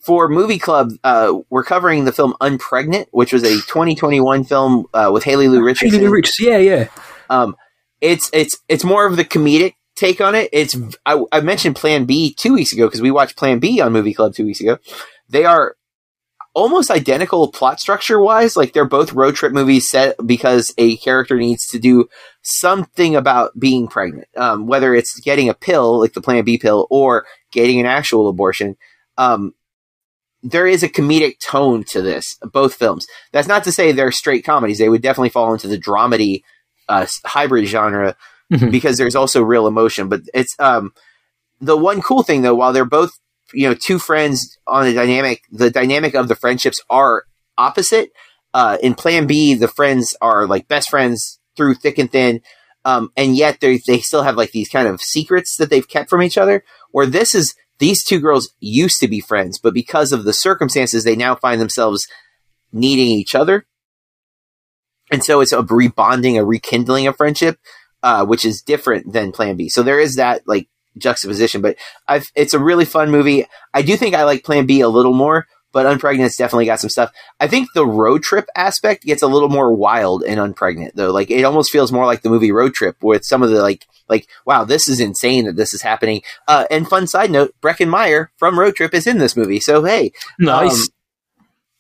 for Movie Club, uh, we're covering the film Unpregnant, which was a 2021 film uh, with Haley Lu Richardson. Haley Rich. Yeah, yeah. Um, it's it's it's more of the comedic take on it. It's I, I mentioned Plan B two weeks ago because we watched Plan B on Movie Club two weeks ago. They are almost identical plot structure wise. Like they're both road trip movies set because a character needs to do something about being pregnant, um, whether it's getting a pill like the Plan B pill or getting an actual abortion. Um, there is a comedic tone to this, both films. That's not to say they're straight comedies. They would definitely fall into the dramedy uh, hybrid genre Mhm. because there's also real emotion. But it's um, the one cool thing though, while they're both you know two friends on a dynamic, the dynamic of the friendships are opposite. Uh, in Plan B, the friends are like best friends through thick and thin, um, and yet they they still have like these kind of secrets that they've kept from each other. Where this is these two girls used to be friends, but because of the circumstances, they now find themselves needing each other. And so it's a rebonding, a rekindling of friendship, uh, which is different than Plan B. So there is that like juxtaposition, but I've, it's a really fun movie. I do think I like Plan B a little more, but Unpregnant's definitely got some stuff. I think the road trip aspect gets a little more wild in Unpregnant though. Like it almost feels more like the movie Road Trip with some of the like, like, wow, this is insane that this is happening. Uh, and fun side note, Breckin Meyer from Road Trip is in this movie. So hey, Nice. um,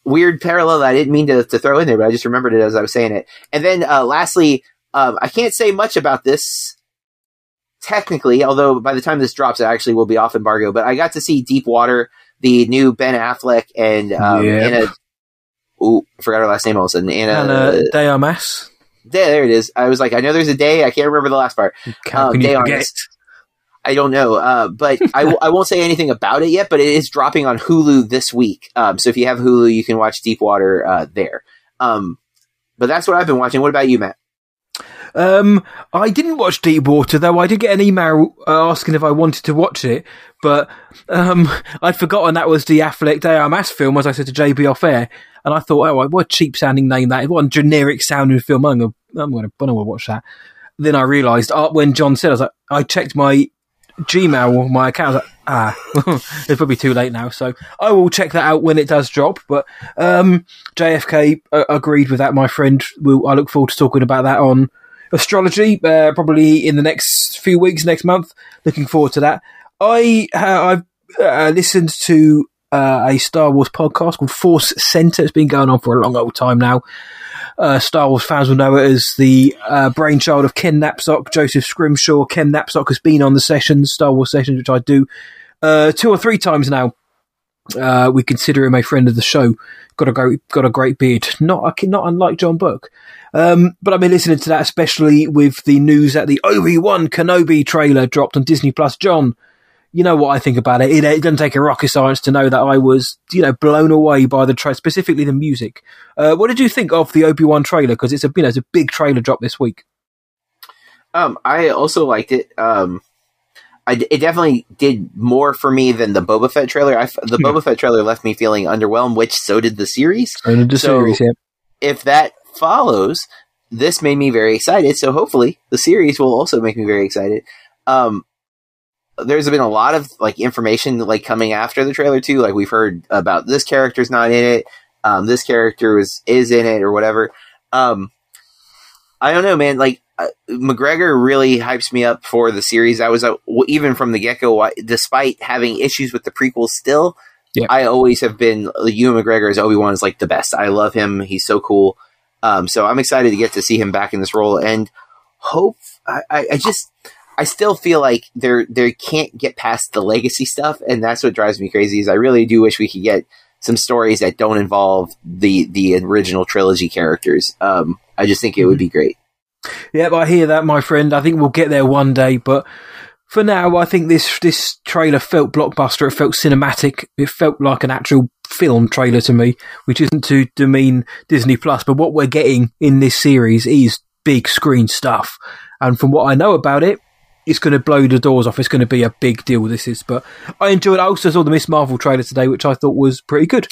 weird parallel that I didn't mean to, to throw in there, but I just remembered it as I was saying it. And then uh, lastly, um, I can't say much about this technically, although by the time this drops, it actually will be off embargo. But I got to see Deep Water, the new Ben Affleck and um, Yep. Anna. Ooh, I forgot her last name all of a sudden. Anna. Armas. there, there it is. I was like, I know there's a day. I can't remember the last part. How Um, can De you Armas. I don't know, uh, but I, w- I won't say anything about it yet. But it is dropping on Hulu this week. Um, so if you have Hulu, you can watch Deepwater uh, there. Um, but that's what I've been watching. What about you, Matt? Um, I didn't watch Deep Water though. I did get an email uh, asking if I wanted to watch it, but um, I'd forgotten that was the Affleck De Armas film, as I said to JB off air, and I thought, oh, what a cheap sounding name that is! What a generic sounding film. I'm gonna, I'm gonna, I'm gonna watch that. Then I realised uh, when John said, I was like, I checked my Gmail, my account. Like, ah, it's probably too late now. So I will check that out when it does drop. But um, JFK uh, agreed with that, my friend. We'll, I look forward to talking about that on astrology, uh, probably in the next few weeks, next month. Looking forward to that. I uh, I've uh, listened to uh, a Star Wars podcast called Force Center. It's been going on for a long old time now. Star Wars fans will know it as the brainchild of Ken Napzok, Joseph Scrimshaw. Ken Napzok has been on the sessions, Star Wars sessions, which I do two or three times now. Uh, we consider him a friend of the show. Got a great, got a great beard. Not, not unlike John Burke. Um, but I've been listening to that, especially with the news that the Obi Wan Kenobi trailer dropped on Disney Plus. John, you know what I think about it. it. It doesn't take a rocket science to know that I was, you know, blown away by the trailer, specifically the music. Uh, what did you think of the Obi Wan trailer? Because it's a, you know, it's a big trailer drop this week. Um, I also liked it. Um, I, it definitely did more for me than the Boba Fett trailer. I the Yeah. Boba Fett trailer left me feeling underwhelmed, which so did the series. And the So- series, yeah. If that follows, this made me very excited. So hopefully, the series will also make me very excited. Um, there's been a lot of like information like coming after the trailer too. Like we've heard about this character's not in it. Um, this character is is in it or whatever. Um, I don't know, man. Like uh, McGregor really hypes me up for the series. I was uh, even from the get go, despite having issues with the prequels, still, Yeah. I always have been Ewan McGregor as Obi Wan is like the best. I love him. He's so cool. Um, so I'm excited to get to see him back in this role and hope. I, I, I just I still feel like they're they can't get past the legacy stuff, and that's what drives me crazy. Is I really do wish we could get some stories that don't involve the the original trilogy characters. Um, I just think it would be great. Yep, I hear that, my friend. I think we'll get there one day, but for now, I think this this trailer felt blockbuster. It felt cinematic. It felt like an actual film trailer to me, which isn't to demean Disney Plus, but what we're getting in this series is big screen stuff. And from what I know about it, it's going to blow the doors off. It's going to be a big deal. This is, but I enjoyed. I also saw the Miss Marvel trailer today, which I thought was pretty good.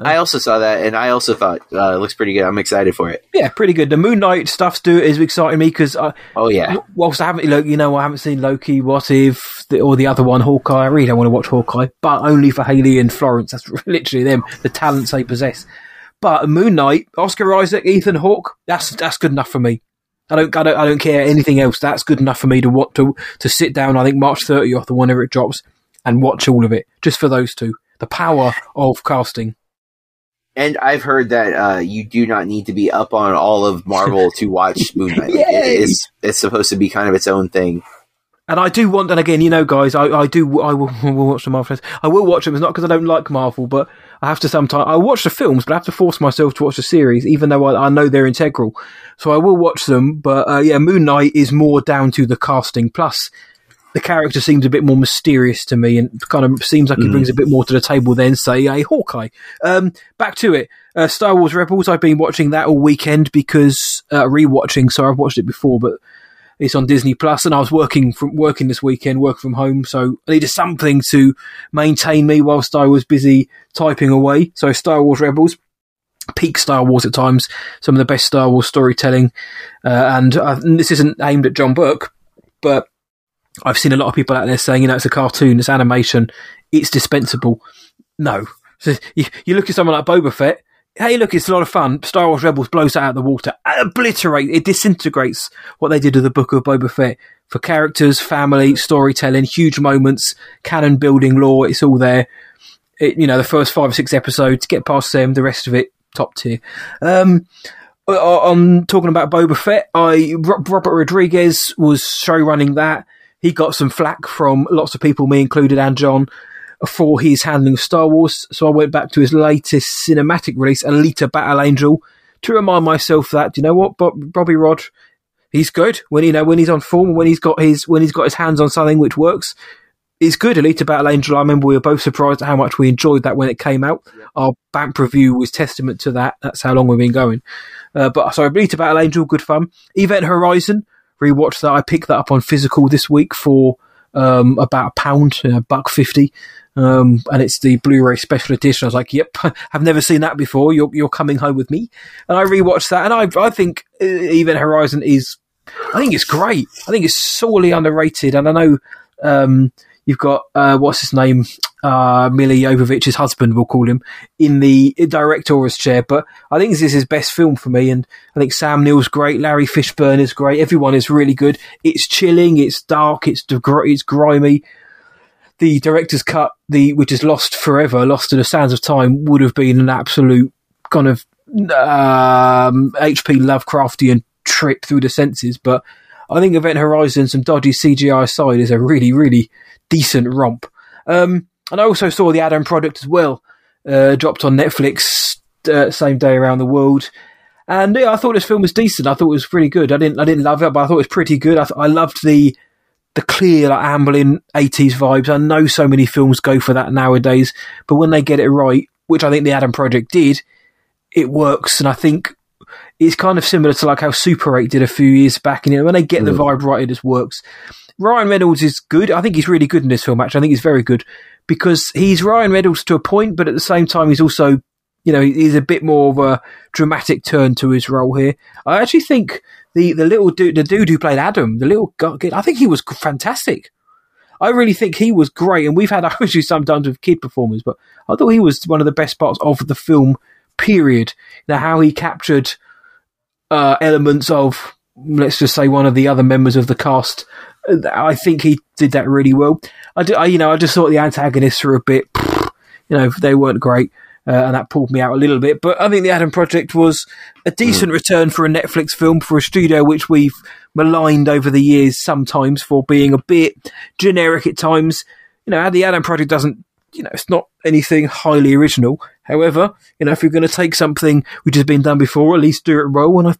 I also saw that, and I also thought uh, it looks pretty good. I'm excited for it. Yeah, pretty good. The Moon Knight stuff's do is exciting me because oh yeah, whilst I haven't look, you know, I haven't seen Loki, What If, the, or the other one, Hawkeye. I really don't want to watch Hawkeye, but only for Hailee and Florence. That's literally them, the talents they possess. But Moon Knight, Oscar Isaac, Ethan Hawke, that's that's good enough for me. I don't, I don't, I don't care anything else. That's good enough for me to what to to sit down. I think March 30th or whenever it drops and watch all of it just for those two. The power of casting. And I've heard that uh, you do not need to be up on all of Marvel to watch Moon Knight. Like, it's it's supposed to be kind of its own thing. And I do want, and again, you know, guys, I, I do, I will, will watch the Marvel. I will watch them. It's not because I don't like Marvel, but I have to sometimes. I watch the films, but I have to force myself to watch the series, even though I, I know they're integral. So I will watch them. But uh, yeah, Moon Knight is more down to the casting. Plus, the character seems a bit more mysterious to me and kind of seems like mm. he brings a bit more to the table than, say, a Hawkeye. Um, back to it. Uh, Star Wars Rebels, I've been watching that all weekend because, uh, rewatching, so I've watched it before, but it's on Disney Plus, and I was working from working this weekend, working from home, so I needed something to maintain me whilst I was busy typing away. So Star Wars Rebels, peak Star Wars at times, some of the best Star Wars storytelling, uh, and, uh, this isn't aimed at John Burke, but I've seen a lot of people out there saying, you know, it's a cartoon, it's animation, it's dispensable. No. So you, you look at someone like Boba Fett, hey, look, it's a lot of fun. Star Wars Rebels blows it out of the water, obliterate, it disintegrates what they did with the Book of Boba Fett for characters, family, storytelling, huge moments, canon building, lore. It's all there. It, you know, the first five or six episodes, get past them, the rest of it, top tier. Um, on talking about Boba Fett, I Robert Rodriguez was show running that he got some flack from lots of people, me included, and John, for his handling of Star Wars. So I went back to his latest cinematic release, Alita Battle Angel, to remind myself that you know what, Bob, Bobby Rod, he's good when you know when he's on form, when he's got his when he's got his hands on something which works. It's good. Alita Battle Angel. I remember we were both surprised at how much we enjoyed that when it came out. Yeah. Our BAMP review was testament to that. That's how long we've been going. Uh, but sorry, Alita Battle Angel, good fun. Event Horizon rewatched that. I picked that up on physical this week for um, about a pound, a buck fifty, um, and it's the Blu-ray special edition. I was like, "Yep, I've never seen that before. You're you're coming home with me." And I rewatched that, and I I think Event Horizon is, I think it's great. I think it's sorely underrated, and I know um, you've got uh, what's his name, uh, Milla Jovovich's husband, we'll call him, in the director's chair. But I think this is his best film for me, and I think Sam Neill's great, Larry Fishburne is great, everyone is really good. It's chilling, it's dark, it's it's grimy. The director's cut, the which is lost forever, lost to the sands of time, would have been an absolute kind of um, H.P. Lovecraftian trip through the senses. But I think Event Horizon, some dodgy CGI aside, is a really, really decent romp. Um, and I also saw the Adam Project as well, uh, dropped on Netflix uh, same day around the world. And yeah, I thought this film was decent. I thought it was pretty good. I didn't, I didn't love it, but I thought it was pretty good. I, th- I loved the, the clear, like, ambling 80s vibes. I know so many films go for that nowadays, but when they get it right, which I think the Adam Project did, it works. And I think it's kind of similar to like how Super 8 did a few years back. And you know, when they get mm. the vibe right, it just works. Ryan Reynolds is good. I think he's really good in this film. Actually, I think he's very good because he's Ryan Reynolds to a point, but at the same time, he's also, you know, he's a bit more of a dramatic turn to his role here. I actually think the the little dude, the dude who played Adam, the little guy, I think he was fantastic. I really think he was great, and we've had issues sometimes with kid performers, but I thought he was one of the best parts of the film. Period. Now, how he captured uh, elements of, let's just say, one of the other members of the cast I think he did that really well. I, I, you know, I just thought the antagonists were a bit, you know, they weren't great, uh, and that pulled me out a little bit. But I think the Adam Project was a decent mm. return for a Netflix film for a studio which we've maligned over the years sometimes for being a bit generic at times. You know, the Adam Project doesn't, you know, it's not anything highly original. However, you know, if you're going to take something which has been done before, at least do it well. And I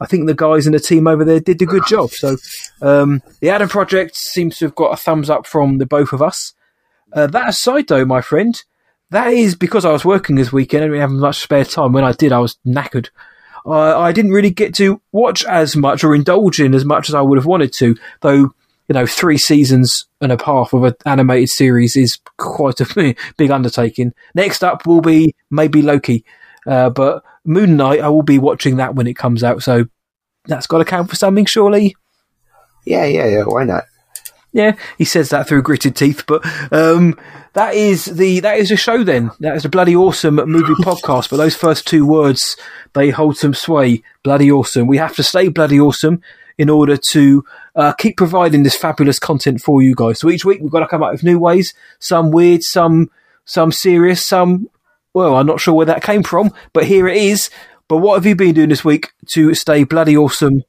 I think the guys in the team over there did a good job. So um, the Adam Project seems to have got a thumbs up from the both of us. Uh, that aside, though, my friend, that is because I was working this weekend. And I didn't have much spare time. When I did, I was knackered. Uh, I didn't really get to watch as much or indulge in as much as I would have wanted to, though. You know, three seasons and a half of an animated series is quite a big undertaking. Next up will be maybe Loki, uh, but Moon Knight, I will be watching that when it comes out. So that's got to count for something, surely. Yeah, yeah, yeah. Why not? Yeah, he says that through gritted teeth, but um, that is the that is a show. Then that is a bloody awesome movie podcast. But those first two words they hold some sway. Bloody awesome. We have to stay bloody awesome in order to uh, keep providing this fabulous content for you guys. So each week we've got to come up with new ways. Some weird, some some serious, some well, I'm not sure where that came from, but here it is. But what have you been doing this week to stay bloody awesome,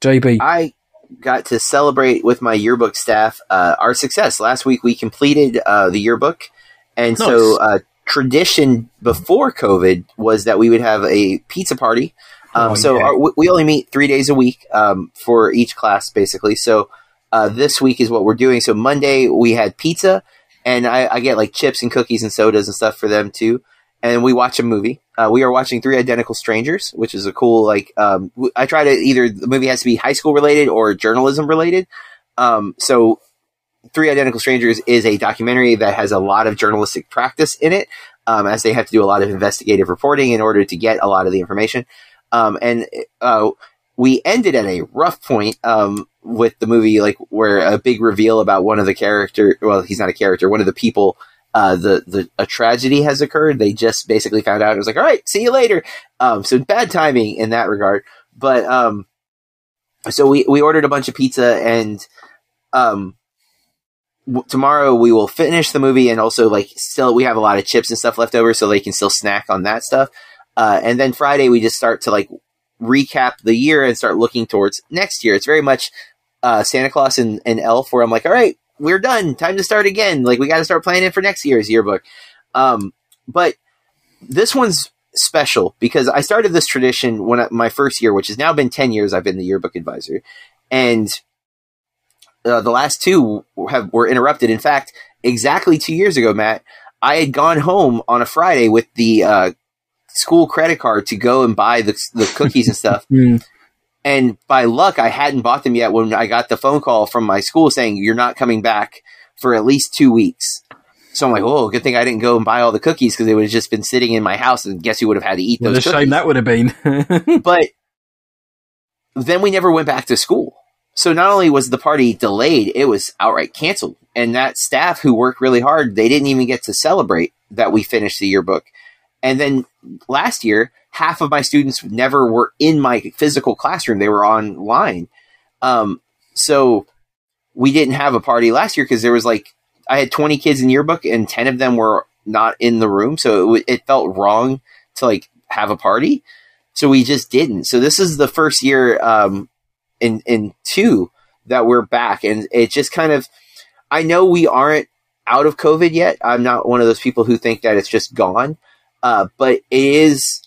JB? I got to celebrate with my yearbook staff uh, our success. Last week we completed uh, the yearbook, and nice. so uh, tradition before COVID was that we would have a pizza party. Um, oh, so yeah. our, we only meet three days a week um, for each class, basically. So uh, this week is what we're doing. So Monday we had pizza, and I, I, get like chips and cookies and sodas and stuff for them too. And we watch a movie. Uh, we are watching Three Identical Strangers, which is a cool like. Um, I try to either the movie has to be high school related or journalism related. Um, so Three Identical Strangers is a documentary that has a lot of journalistic practice in it, um, as they have to do a lot of investigative reporting in order to get a lot of the information. Um, and uh, we ended at a rough point um, with the movie, like where a big reveal about one of the character. Well, he's not a character. One of the people uh, the the a tragedy has occurred. They just basically found out. It was like, all right, see you later. Um, so bad timing in that regard. But um, so we we ordered a bunch of pizza and um, w- tomorrow we will finish the movie and also like still we have a lot of chips and stuff left over, so they can still snack on that stuff. Uh, and then Friday we just start to like recap the year and start looking towards next year. It's very much uh, Santa Claus and, and Elf, where I'm like, all right, we're done. Time to start again. Like we got to start planning for next year's yearbook. Um, but this one's special because I started this tradition when I, my first year, which has now been 10 years I've been the yearbook advisor. And uh, the last two have were interrupted. In fact, exactly two years ago, Matt, I had gone home on a Friday with the uh, school credit card to go and buy the, the cookies and stuff. Mm. And by luck, I hadn't bought them yet when I got the phone call from my school saying, You're not coming back for at least two weeks. So I'm like, oh, good thing I didn't go and buy all the cookies because they would have just been sitting in my house, and guess who would have had to eat those? What a shame that would have been. but then we never went back to school. So not only was the party delayed, it was outright canceled. And that staff who worked really hard, they didn't even get to celebrate that we finished the yearbook. And then last year, half of my students never were in my physical classroom; they were online. Um, so we didn't have a party last year because there was like I had 20 kids in yearbook and 10 of them were not in the room, so it, it felt wrong to like have a party. So we just didn't. So this is the first year um, in in two that we're back, and it just kind of. I know we aren't out of COVID yet. I'm not one of those people who think that it's just gone, uh, but it is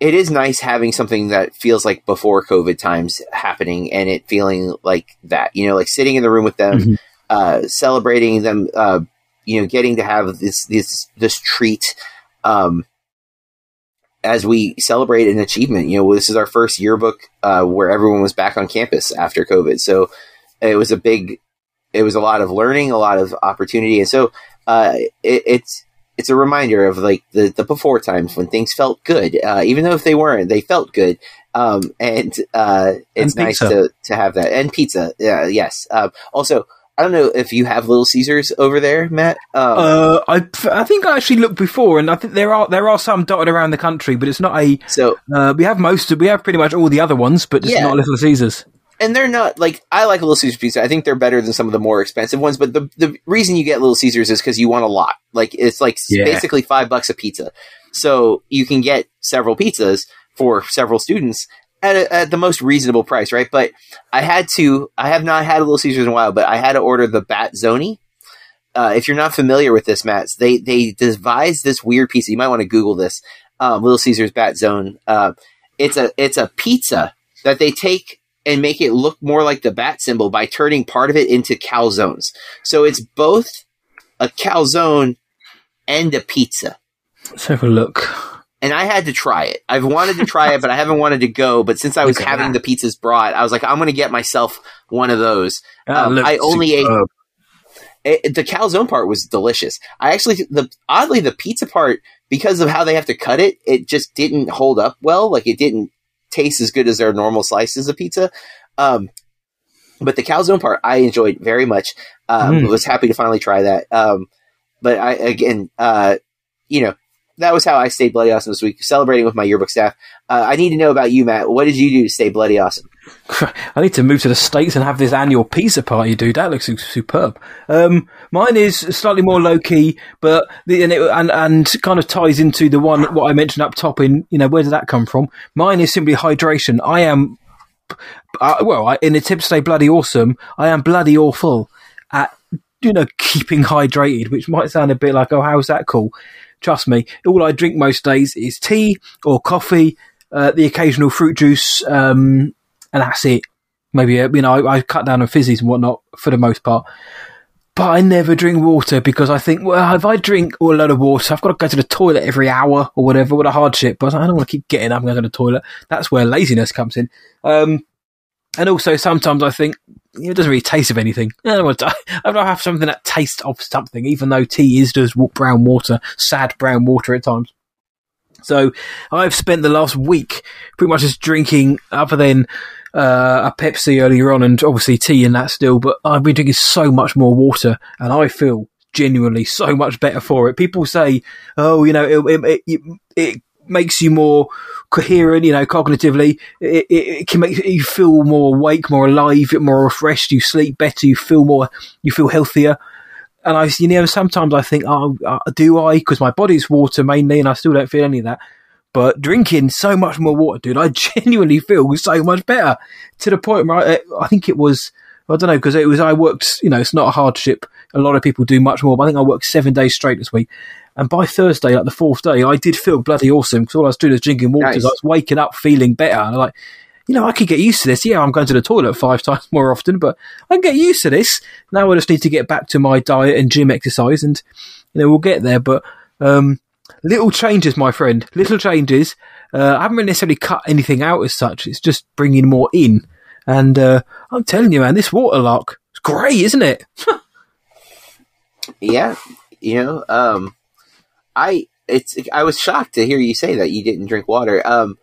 it is nice having something that feels like before COVID times happening and it feeling like that, you know, like sitting in the room with them, mm-hmm. uh, celebrating them, uh, you know, getting to have this, this, this treat, um, as we celebrate an achievement, you know, this is our first yearbook, uh, where everyone was back on campus after COVID. So it was a big, it was a lot of learning, a lot of opportunity. And so, uh, it, it's, it's a reminder of like the, the before times when things felt good, uh, even though if they weren't, they felt good. Um, and uh, it's and nice to, to have that. And pizza, yeah, yes. Uh, also, I don't know if you have Little Caesars over there, Matt. Um, uh, I I think I actually looked before, and I think there are there are some dotted around the country, but it's not a. So uh, we have most of we have pretty much all the other ones, but just yeah. not Little Caesars and they're not like I like Little Caesars pizza. I think they're better than some of the more expensive ones. But the the reason you get Little Caesars is because you want a lot. Like it's like yeah. basically five bucks a pizza, so you can get several pizzas for several students at, a, at the most reasonable price, right? But I had to. I have not had a Little Caesars in a while, but I had to order the Batzoni. Uh, if you're not familiar with this, Matt, they they devised this weird pizza. You might want to Google this. Um, Little Caesars Bat Zone. Uh, it's a it's a pizza that they take and make it look more like the bat symbol by turning part of it into calzones. So it's both a calzone and a pizza. Let's have a look. And I had to try it. I've wanted to try it, but I haven't wanted to go. But since I was having that. the pizzas brought, I was like, I'm going to get myself one of those. Um, I only ate superb. it, the calzone part was delicious. I actually the oddly the pizza part because of how they have to cut it, it just didn't hold up well. Like it didn't taste as good as their normal slices of pizza. Um, but the calzone part I enjoyed very much. Um, Mm. Was happy to finally try that. Um, but I again, uh, you know, that was how I stayed bloody awesome this week, celebrating with my yearbook staff. Uh, I need to know about you, Matt. What did you do to stay bloody awesome? I need to move to the States and have this annual pizza party, dude. That looks superb. Um, mine is slightly more low key, but the, and, it, and and kind of ties into the one what I mentioned up top. In you know where did that come from? Mine is simply hydration. I am, uh, well, I, in the tip to stay bloody awesome. I am bloody awful at you know keeping hydrated, which might sound a bit like oh how's that cool? Trust me, all I drink most days is tea or coffee, uh, the occasional fruit juice. Um, and that's it. Maybe uh, you know I, I cut down on fizzies and whatnot for the most part, but I never drink water because I think well if I drink a lot of water I've got to go to the toilet every hour or whatever. What a hardship! But I don't want to keep getting up and going to the toilet. That's where laziness comes in. Um, and also sometimes I think it doesn't really taste of anything. I don't want to. I don't have something that tastes of something, even though tea is just brown water, sad brown water at times. So I've spent the last week pretty much just drinking, other than uh, a Pepsi earlier on, and obviously tea and that still. But I've been drinking so much more water, and I feel genuinely so much better for it. People say, "Oh, you know, it it, it, it makes you more coherent, you know, cognitively. It, it, it can make you feel more awake, more alive, more refreshed. You sleep better. You feel more. You feel healthier." And I, you know, sometimes I think, oh, uh, do I? Because my body's water mainly, and I still don't feel any of that. But drinking so much more water, dude, I genuinely feel so much better to the point where I, I think it was, I don't know, because it was, I worked, you know, it's not a hardship. A lot of people do much more, but I think I worked seven days straight this week. And by Thursday, like the fourth day, I did feel bloody awesome because all I was doing was drinking water. Nice. I was waking up feeling better. And I'm like, you know, I could get used to this. Yeah, I'm going to the toilet five times more often, but I can get used to this. Now I just need to get back to my diet and gym exercise, and you know we'll get there. But um, little changes, my friend, little changes. Uh, I haven't really necessarily cut anything out as such. It's just bringing more in, and uh, I'm telling you, man, this waterlock is great, isn't it? Yeah, you know, um, I it's I was shocked to hear you say that you didn't drink water. Um,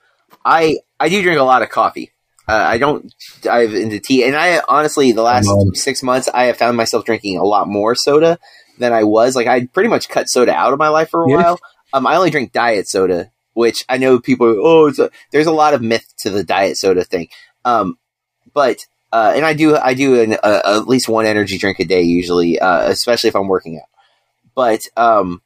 I I do drink a lot of coffee. Uh, I don't dive into tea, and I honestly the last Um, six months I have found myself drinking a lot more soda than I was. Like I pretty much cut soda out of my life for a Yeah. while. Um, I only drink diet soda, which I know people. Oh, a, there's a lot of myth to the diet soda thing. Um, but uh, and I do I do an, at least one energy drink a day usually, uh, especially if I'm working out. But um,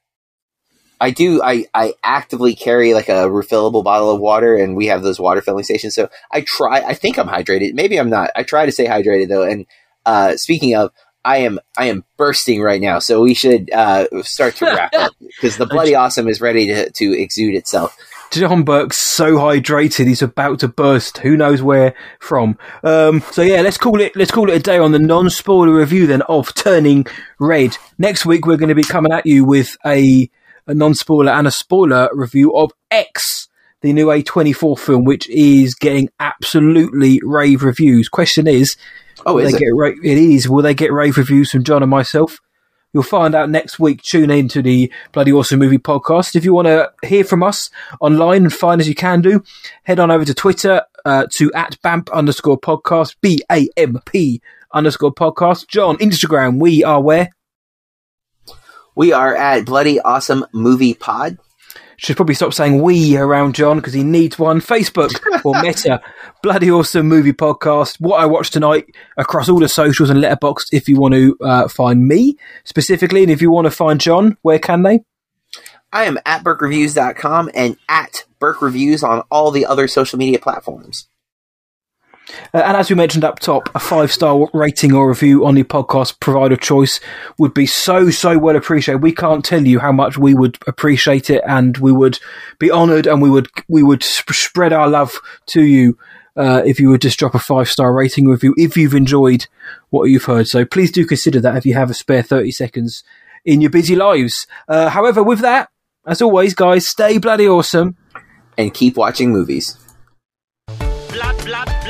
I do I I actively carry like a refillable bottle of water, and we have those water filling stations. So I try. I think I'm hydrated. Maybe I'm not. I try to stay hydrated though. And uh, speaking of. I am I am bursting right now, so we should uh, start to wrap up because the bloody awesome is ready to, to exude itself. John Burke's so hydrated, he's about to burst. Who knows where from? Um, so yeah, let's call it. Let's call it a day on the non-spoiler review then of Turning Red. Next week we're going to be coming at you with a, a non-spoiler and a spoiler review of X, the new A24 film, which is getting absolutely rave reviews. Question is, Oh, will is they it? get ra- it is. Will they get rave reviews from John and myself? You'll find out next week. Tune in to the Bloody Awesome Movie Podcast. If you want to hear from us online and find as you can do, head on over to Twitter uh, to at BAMP underscore podcast, B A M P underscore podcast. John, Instagram, we are where? We are at Bloody Awesome Movie Pod. Should probably stop saying we around John because he needs one. Facebook or Meta, Bloody Awesome Movie Podcast. What I watched tonight across all the socials and Letterboxd if you want to uh, find me specifically. And if you want to find John, where can they? I am at BurkeReviews.com and at Burke Reviews on all the other social media platforms. Uh, and as we mentioned up top, a five star rating or review on the podcast provider choice would be so, so well appreciated. We can't tell you how much we would appreciate it and we would be honoured and we would, we would sp- spread our love to you. Uh, if you would just drop a five star rating review, if you've enjoyed what you've heard. So please do consider that if you have a spare 30 seconds in your busy lives. Uh, however, with that, as always, guys, stay bloody awesome. And keep watching movies. blood, blood,